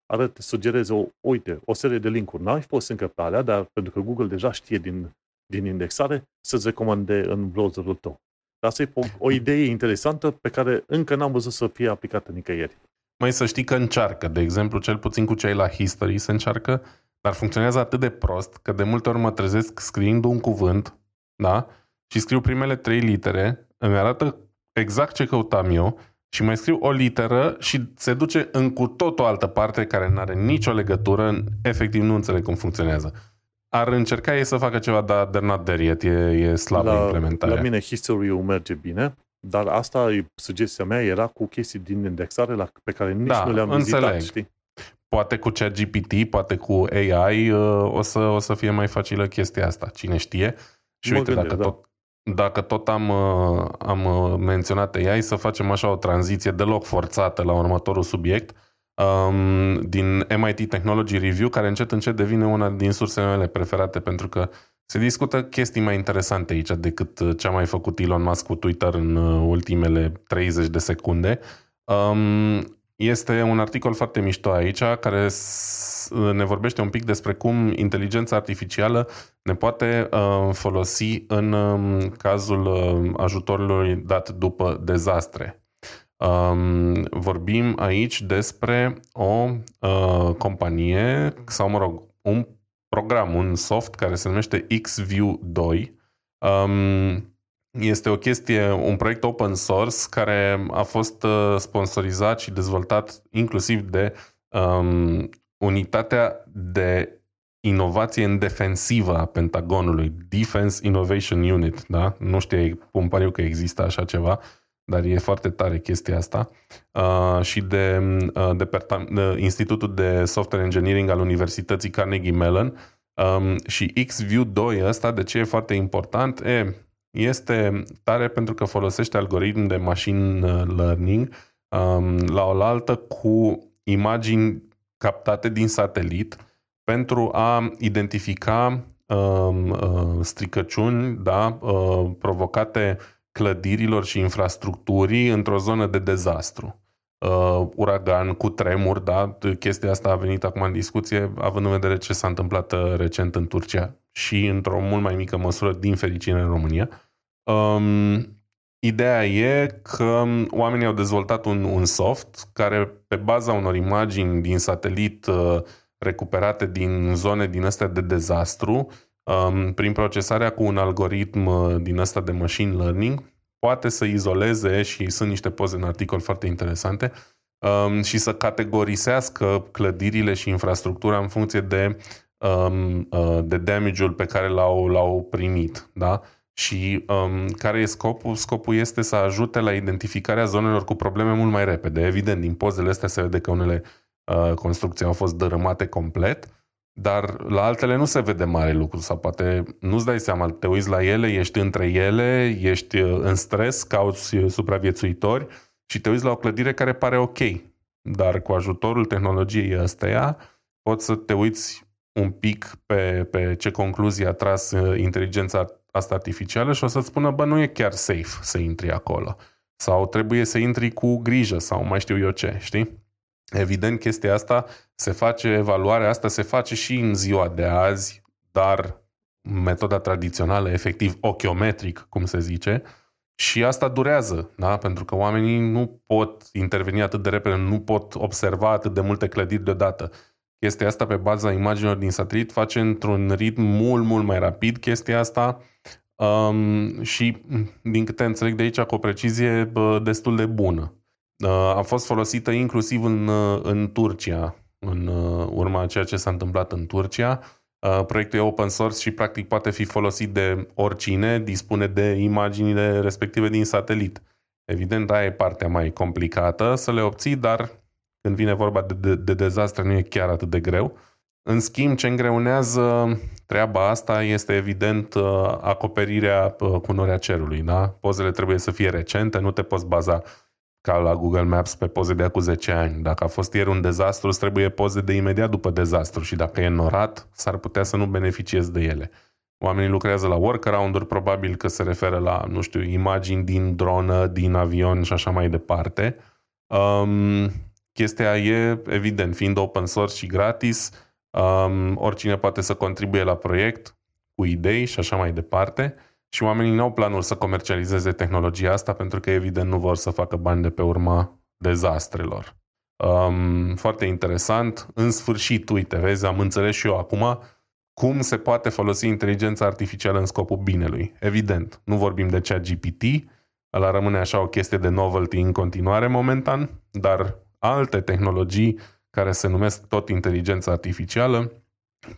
S1: arate, sugereze, o, uite, o serie de linkuri. N-ai fost încă pe alea, dar pentru că Google deja știe din, din indexare, să-ți recomande în browserul tău. Dar asta e o, o idee interesantă pe care încă n-am văzut să fie aplicată nicăieri.
S2: Mai să știi că încearcă, de exemplu, cel puțin cu cei la History se încearcă, dar funcționează atât de prost că de multe ori mă trezesc scriind un cuvânt, da? Și scriu primele trei litere, îmi arată exact ce căutam eu și mai scriu o literă și se duce în cu tot o altă parte care nu are nicio legătură, efectiv nu înțeleg cum funcționează. Ar încerca ei să facă ceva, dar they're not there yet, e, e slabă
S1: la,
S2: implementarea.
S1: la mine history-ul merge bine, dar asta, e sugestia mea, era cu chestii din indexare la, pe care nici
S2: Da,
S1: nu le-am
S2: înțeleg.
S1: vizitat, știi?
S2: Poate cu ChatGPT, poate cu AI uh, o să, o să fie mai facilă chestia asta. Cine știe? Și
S1: Mă
S2: uite,
S1: gândesc,
S2: dacă,
S1: da.
S2: tot, dacă tot am, uh, am uh, menționat AI, să facem așa o tranziție deloc forțată la următorul subiect um, din MIT Technology Review, care încet încet devine una din sursele mele preferate, pentru că se discută chestii mai interesante aici decât uh, ce a mai făcut Elon Musk cu Twitter în uh, ultimele 30 de secunde. Um, este un articol foarte mișto aici care s- ne vorbește un pic despre cum inteligența artificială ne poate uh, folosi în um, cazul uh, ajutorului dat după dezastre. Um, vorbim aici despre o uh, companie sau, mă rog, un program, un soft care se numește XView 2. Um, este o chestie, un proiect open source care a fost uh, sponsorizat și dezvoltat inclusiv de um, unitatea de inovație în defensivă a Pentagonului, Defense Innovation Unit, da? Nu știu, pun pariu că există așa ceva, dar e foarte tare chestia asta. Uh, și de, uh, departam- de Institutul de Software Engineering al Universității Carnegie Mellon. Um, și XView 2 ăsta, de ce e foarte important? E, este tare pentru că folosește algoritmi de machine learning um, la oaltă cu imagini captate din satelit pentru a identifica um, uh, stricăciuni da, uh, provocate clădirilor și infrastructurii într-o zonă de dezastru. Uh, uragan, cu tremur, da? Chestia asta a venit acum în discuție, având în vedere ce s-a întâmplat uh, recent în Turcia și într-o mult mai mică măsură, din fericire, în România. Um, ideea e că oamenii au dezvoltat un, un soft care, pe baza unor imagini din satelit uh, recuperate din zone din astea de dezastru, um, prin procesarea cu un algoritm uh, din ăsta de machine learning, poate să izoleze, și sunt niște poze în articol foarte interesante, um, și să categorisească clădirile și infrastructura în funcție de, um, uh, de damage-ul pe care l-au, l-au primit. Da? Și um, care e scopul? Scopul este să ajute la identificarea zonelor cu probleme mult mai repede. Evident, din pozele astea se vede că unele uh, construcții au fost dărâmate complet, dar la altele nu se vede mare lucru sau poate nu-ți dai seama, te uiți la ele, ești între ele, ești uh, în stres, cauți uh, supraviețuitori și te uiți la o clădire care pare ok. Dar cu ajutorul tehnologiei ăsteia poți să te uiți un pic pe, pe ce concluzie a tras uh, inteligența asta artificială și o să-ți spună, bă, nu e chiar safe să intri acolo. Sau trebuie să intri cu grijă sau mai știu eu ce, știi? Evident, chestia asta se face, evaluarea asta se face și în ziua de azi, dar metoda tradițională, efectiv ochiometric, cum se zice, și asta durează, da? pentru că oamenii nu pot interveni atât de repede, nu pot observa atât de multe clădiri deodată. Chestia asta pe baza imaginilor din satelit face într-un ritm mult, mult mai rapid chestia asta um, și, din câte înțeleg de aici, cu o precizie bă, destul de bună. Uh, a fost folosită inclusiv în, uh, în Turcia, în uh, urma a ceea ce s-a întâmplat în Turcia Uh, proiectul e open source și practic poate fi folosit de oricine, dispune de imaginile respective din satelit. Evident, aia e partea mai complicată să le obții, dar când vine vorba de, de, de dezastre nu e chiar atât de greu. În schimb, ce îngreunează treaba asta este evident uh, acoperirea uh, cu norea cerului. Da? Pozele trebuie să fie recente, nu te poți baza ca la Google Maps pe poze de acum 10 ani. Dacă a fost ieri un dezastru, îți trebuie poze de imediat după dezastru și dacă e norat, s-ar putea să nu beneficiezi de ele. Oamenii lucrează la workaround-uri, probabil că se referă la, nu știu, imagini din dronă, din avion și așa mai departe. Um, chestia e, evident, fiind open source și gratis, um, oricine poate să contribuie la proiect cu idei și așa mai departe și oamenii nu au planul să comercializeze tehnologia asta pentru că evident nu vor să facă bani de pe urma dezastrelor. Um, foarte interesant. În sfârșit, uite, vezi, am înțeles și eu acum cum se poate folosi inteligența artificială în scopul binelui. Evident, nu vorbim de cea GPT, ăla rămâne așa o chestie de novelty în continuare momentan, dar alte tehnologii care se numesc tot inteligența artificială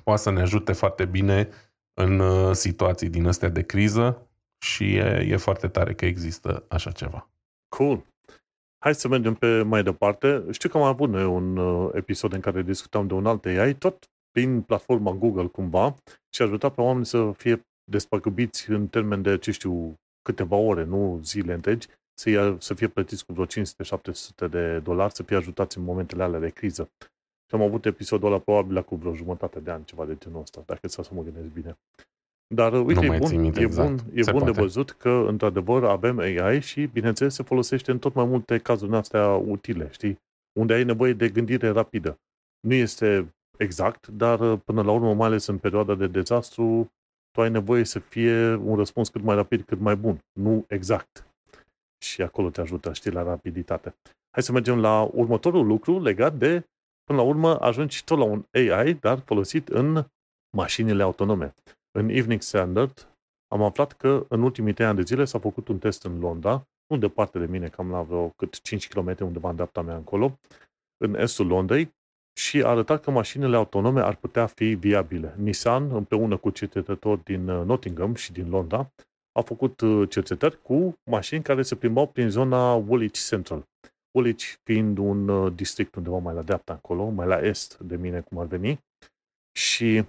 S2: poate să ne ajute foarte bine în uh, situații din astea de criză și e, e foarte tare că există așa ceva.
S1: Cool. Hai să mergem pe mai departe. Știu că am avut noi un uh, episod în care discutam de un alt AI, tot prin platforma Google cumva, și ajuta pe oameni să fie despăgubiți în termen de, ce știu, câteva ore, nu zile întregi, să, ia, să fie plătiți cu vreo 500-700 de dolari, să fie ajutați în momentele alea de criză. Și am avut episodul ăla probabil la cu vreo jumătate de ani, ceva de genul ăsta, dacă să mă gândesc bine. Dar uite, nu e bun, e exact. bun, e bun de văzut că, într-adăvăr, avem AI și, bineînțeles, se folosește în tot mai multe cazuri astea utile, știi? Unde ai nevoie de gândire rapidă. Nu este exact, dar până la urmă, mai ales în perioada de dezastru, tu ai nevoie să fie un răspuns cât mai rapid, cât mai bun. Nu exact. Și acolo te ajută, știi, la rapiditate. Hai să mergem la următorul lucru legat de Până la urmă ajungi tot la un AI, dar folosit în mașinile autonome. În Evening Standard am aflat că în ultimii 3 ani de zile s-a făcut un test în Londra, nu departe de mine, cam la vreo cât 5 km undeva în dreapta mea încolo, în estul Londrei, și a arătat că mașinile autonome ar putea fi viabile. Nissan, împreună cu cercetători din uh, Nottingham și din Londra, au făcut uh, cercetări cu mașini care se plimbau prin zona Woolwich Central. Woolwich fiind un uh, district undeva mai la dreapta acolo, mai la est de mine cum ar veni. Și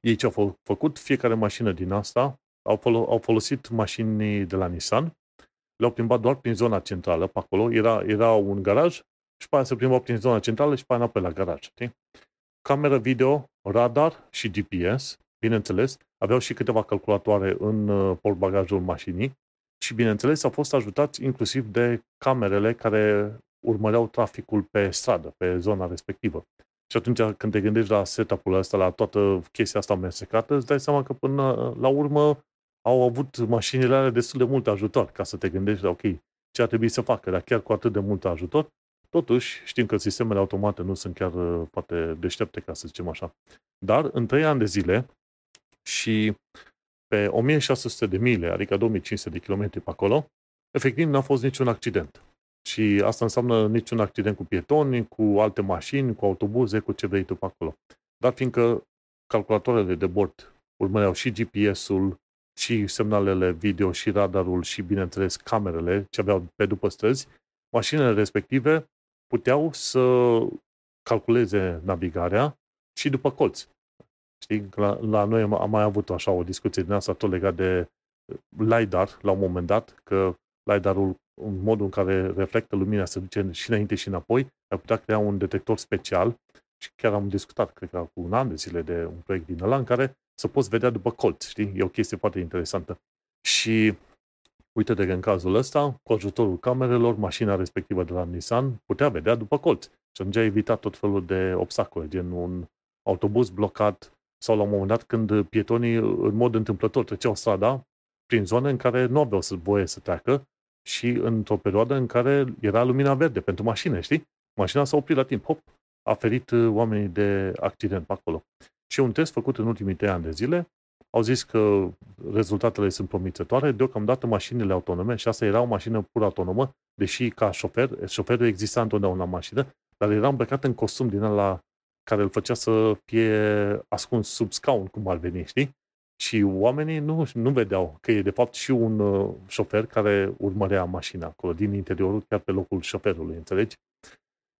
S1: ei ce au făcut, fiecare mașină din asta, au, fol- au folosit mașini de la Nissan, le-au plimbat doar prin zona centrală, pe acolo, era, era un garaj și pe aia se plimbau prin zona centrală și pe aia înapoi la garaj. Știi? Cameră video, radar și GPS, bineînțeles, aveau și câteva calculatoare în uh, portbagajul mașinii și, bineînțeles, au fost ajutați inclusiv de camerele care urmăreau traficul pe stradă, pe zona respectivă. Și atunci când te gândești la setup-ul ăsta, la toată chestia asta amestecată, îți dai seama că până la urmă au avut mașinile alea destul de mult ajutor ca să te gândești, ok, ce ar trebui să facă, dar chiar cu atât de mult ajutor, totuși știm că sistemele automate nu sunt chiar poate deștepte, ca să zicem așa. Dar în 3 ani de zile și pe 1600 de mile, adică 2500 de kilometri pe acolo, efectiv n-a fost niciun accident. Și asta înseamnă niciun accident cu pietoni, cu alte mașini, cu autobuze, cu ce vrei tu pe acolo. Dar fiindcă calculatoarele de bord urmăreau și GPS-ul, și semnalele video, și radarul, și, bineînțeles, camerele ce aveau pe după străzi, mașinile respective puteau să calculeze navigarea și după colț. Știi, la, la noi am mai avut așa o discuție din asta tot legat de LiDAR la un moment dat, că LiDAR-ul în modul în care reflectă lumina se duce și înainte și înapoi, ar putea crea un detector special și chiar am discutat, cred că cu un an de zile de un proiect din ăla în care să poți vedea după colț, știi? E o chestie foarte interesantă. Și uite de că în cazul ăsta, cu ajutorul camerelor, mașina respectivă de la Nissan putea vedea după colț. Și atunci a evitat tot felul de obstacole, gen un autobuz blocat sau la un moment dat când pietonii în mod întâmplător treceau strada prin zone în care nu aveau voie să treacă și într-o perioadă în care era lumina verde pentru mașină, știi? Mașina s-a oprit la timp, hop, a ferit uh, oamenii de accident pe acolo. Și un test făcut în ultimii trei ani de zile, au zis că rezultatele sunt promițătoare, deocamdată mașinile autonome, și asta era o mașină pur autonomă, deși ca șofer, șoferul exista întotdeauna în mașină, dar era îmbrăcat în costum din la care îl făcea să fie ascuns sub scaun, cum ar veni, știi? Și oamenii nu, nu vedeau că e de fapt și un uh, șofer care urmărea mașina acolo, din interiorul, chiar pe locul șoferului, înțelegi?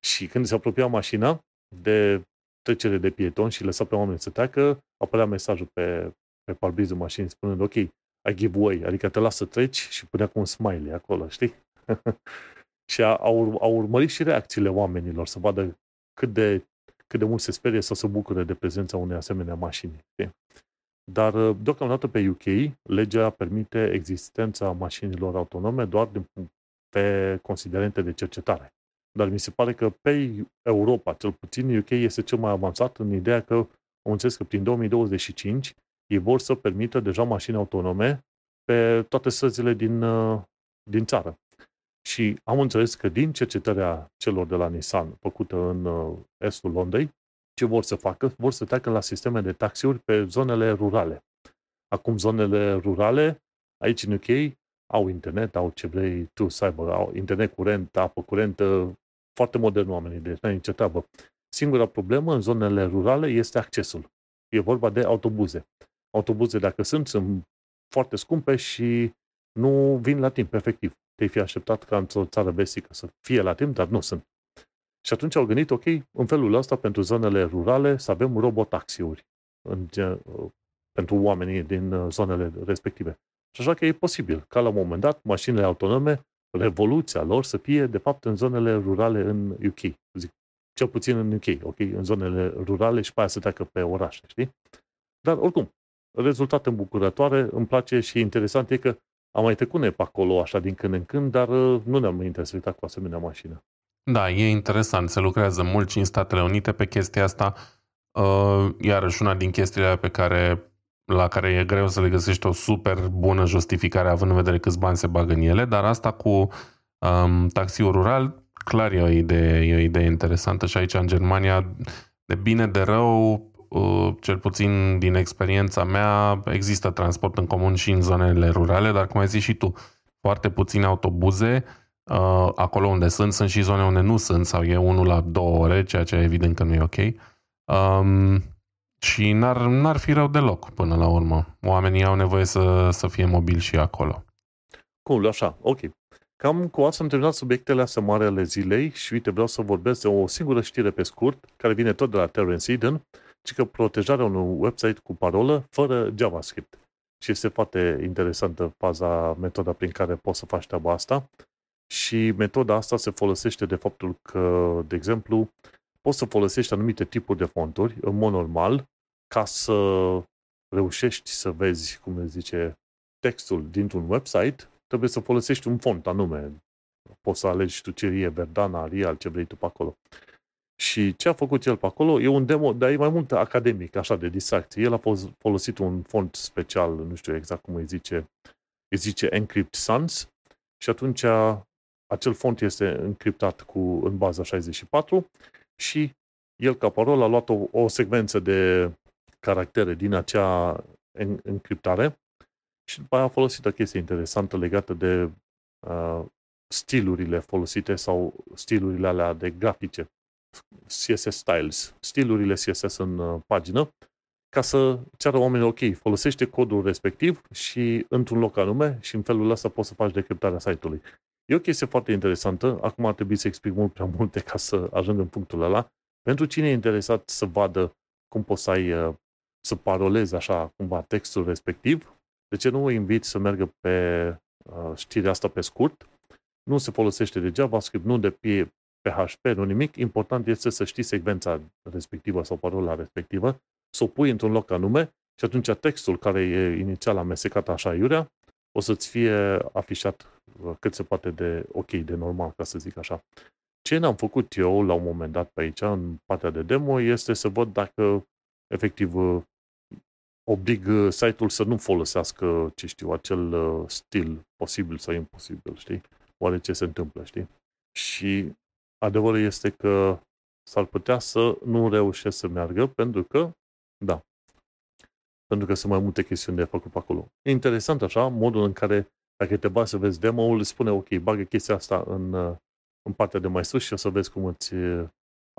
S1: Și când se apropia mașina de trecere de pieton și lăsa pe oameni să treacă, apărea mesajul pe, pe parbrizul mașinii spunând, ok, I give way, adică te lasă să treci și punea cu un smiley acolo, știi? și au, au urmărit și reacțiile oamenilor să vadă cât de, cât de mult se sperie sau se bucură de prezența unei asemenea mașini. Știi? Dar uh, deocamdată pe UK, legea permite existența mașinilor autonome doar din, pe considerente de cercetare. Dar mi se pare că pe Europa, cel puțin UK, este cel mai avansat în ideea că am înțeles că prin 2025 ei vor să permită deja mașini autonome pe toate străzile din, uh, din țară. Și am înțeles că din cercetarea celor de la Nissan făcută în uh, estul Londrei, ce vor să facă? Vor să treacă la sisteme de taxiuri pe zonele rurale. Acum zonele rurale, aici în UK, au internet, au ce vrei tu să aibă, au internet curent, apă curentă, foarte modern oamenii, deci nu ai nicio treabă. Singura problemă în zonele rurale este accesul. E vorba de autobuze. Autobuze, dacă sunt, sunt foarte scumpe și nu vin la timp, efectiv. Te-ai fi așteptat ca într-o țară vestică să fie la timp, dar nu sunt. Și atunci au gândit, ok, în felul ăsta, pentru zonele rurale, să avem robotaxiuri în, pentru oamenii din uh, zonele respective. Și așa că e posibil ca la un moment dat mașinile autonome, revoluția lor să fie, de fapt, în zonele rurale în UK. Zic, cel puțin în UK, ok? În zonele rurale și pe aia să treacă pe orașe, știi? Dar, oricum, rezultate îmbucurătoare, îmi place și interesant e că am mai trecut pe acolo așa din când în când, dar uh, nu ne-am interesat cu asemenea mașină.
S2: Da, e interesant. Se lucrează mult și în Statele Unite pe chestia asta. Uh, iarăși una din chestiile pe care, la care e greu să le găsești o super bună justificare având în vedere câți bani se bagă în ele, dar asta cu um, taxiul rural, clar e o idee, e o idee interesantă și aici în Germania, de bine de rău, uh, cel puțin din experiența mea, există transport în comun și în zonele rurale, dar cum ai zis și tu, foarte puține autobuze, Uh, acolo unde sunt, sunt și zone unde nu sunt sau e unul la două ore, ceea ce evident că nu e ok. Um, și n-ar, n-ar fi rău deloc până la urmă. Oamenii au nevoie să, să fie mobili și acolo.
S1: Cool, așa, ok. Cam cu asta am terminat subiectele astea mari ale zilei și uite, vreau să vorbesc de o singură știre pe scurt, care vine tot de la Terence Eden, ci că protejarea unui website cu parolă fără JavaScript. Și este foarte interesantă faza, metoda prin care poți să faci treaba asta. Și metoda asta se folosește de faptul că, de exemplu, poți să folosești anumite tipuri de fonturi în mod normal ca să reușești să vezi, cum se zice, textul dintr-un website, trebuie să folosești un font anume. Poți să alegi tu ce e Verdana, Arial, ce vrei tu pe acolo. Și ce a făcut el pe acolo? E un demo, dar e mai mult academic, așa, de distracție. El a folosit un font special, nu știu exact cum îi zice, îi zice Encrypt Sans. Și atunci acel font este încriptat cu, în baza 64 și el ca parolă a luat o, o secvență de caractere din acea în, încriptare și după aia a folosit o chestie interesantă legată de uh, stilurile folosite sau stilurile alea de grafice, CSS styles, stilurile CSS în uh, pagină, ca să ceară oamenii, ok, folosește codul respectiv și într-un loc anume și în felul ăsta poți să faci decriptarea site-ului. E o chestie foarte interesantă. Acum ar trebui să explic mult prea multe ca să ajung în punctul ăla. Pentru cine e interesat să vadă cum poți să ai, uh, să parolezi așa cumva textul respectiv, de ce nu o invit să meargă pe uh, știrea asta pe scurt? Nu se folosește de JavaScript, nu de PHP, nu nimic. Important este să știi secvența respectivă sau parola respectivă, să o pui într-un loc anume și atunci textul care e inițial amestecat așa iurea o să-ți fie afișat uh, cât se poate de ok, de normal, ca să zic așa. Ce n-am făcut eu la un moment dat pe aici, în partea de demo, este să văd dacă efectiv uh, oblig uh, site-ul să nu folosească, ce știu, acel stil posibil sau imposibil, știi? Oare ce se întâmplă, știi? Și adevărul este că s-ar putea să nu reușesc să meargă pentru că, da, pentru că sunt mai multe chestiuni de făcut pe acolo. E interesant așa, modul în care dacă te bagi să vezi demo-ul, spune ok, bagă chestia asta în, în partea de mai sus și o să vezi cum îți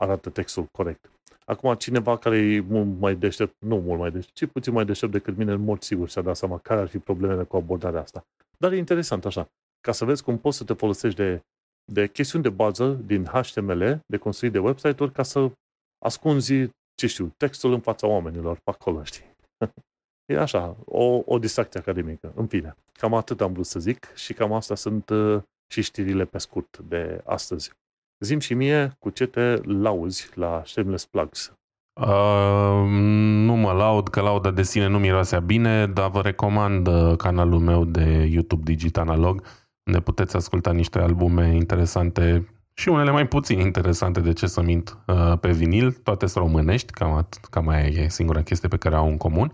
S1: arată textul corect. Acum, cineva care e mult mai deștept, nu mult mai deștept, ci puțin mai deștept decât mine, în mod sigur și-a dat seama care ar fi problemele cu abordarea asta. Dar e interesant așa, ca să vezi cum poți să te folosești de, de chestiuni de bază din HTML, de construit de website-uri, ca să ascunzi, ce știu, textul în fața oamenilor pe acolo, știi? E așa, o, o distracție academică. În fine, cam atât am vrut să zic și cam asta sunt uh, și știrile pe scurt de astăzi. Zim și mie cu ce te lauzi la Shameless Plugs.
S2: Uh, nu mă laud, că lauda de sine nu miroasea bine, dar vă recomand uh, canalul meu de YouTube Digit Analog, unde puteți asculta niște albume interesante și unele mai puțin interesante, de ce să mint, uh, pe vinil. Toate sunt românești, cam, at- cam aia e singura chestie pe care au în comun.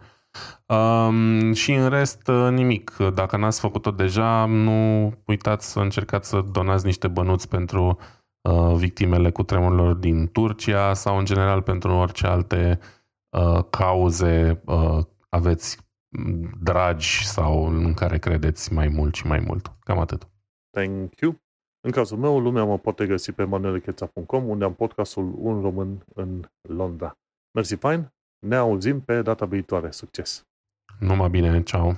S2: Um, și în rest, uh, nimic. Dacă n-ați făcut-o deja, nu uitați să încercați să donați niște bănuți pentru uh, victimele cu tremurilor din Turcia sau în general pentru orice alte uh, cauze uh, aveți dragi sau în care credeți mai mult și mai mult. Cam atât.
S1: Thank you. În cazul meu, lumea mă poate găsi pe manuelcheța.com, unde am podcastul Un Român în Londra. Mersi fain, ne auzim pe data viitoare. Succes!
S2: Numai bine, ceau!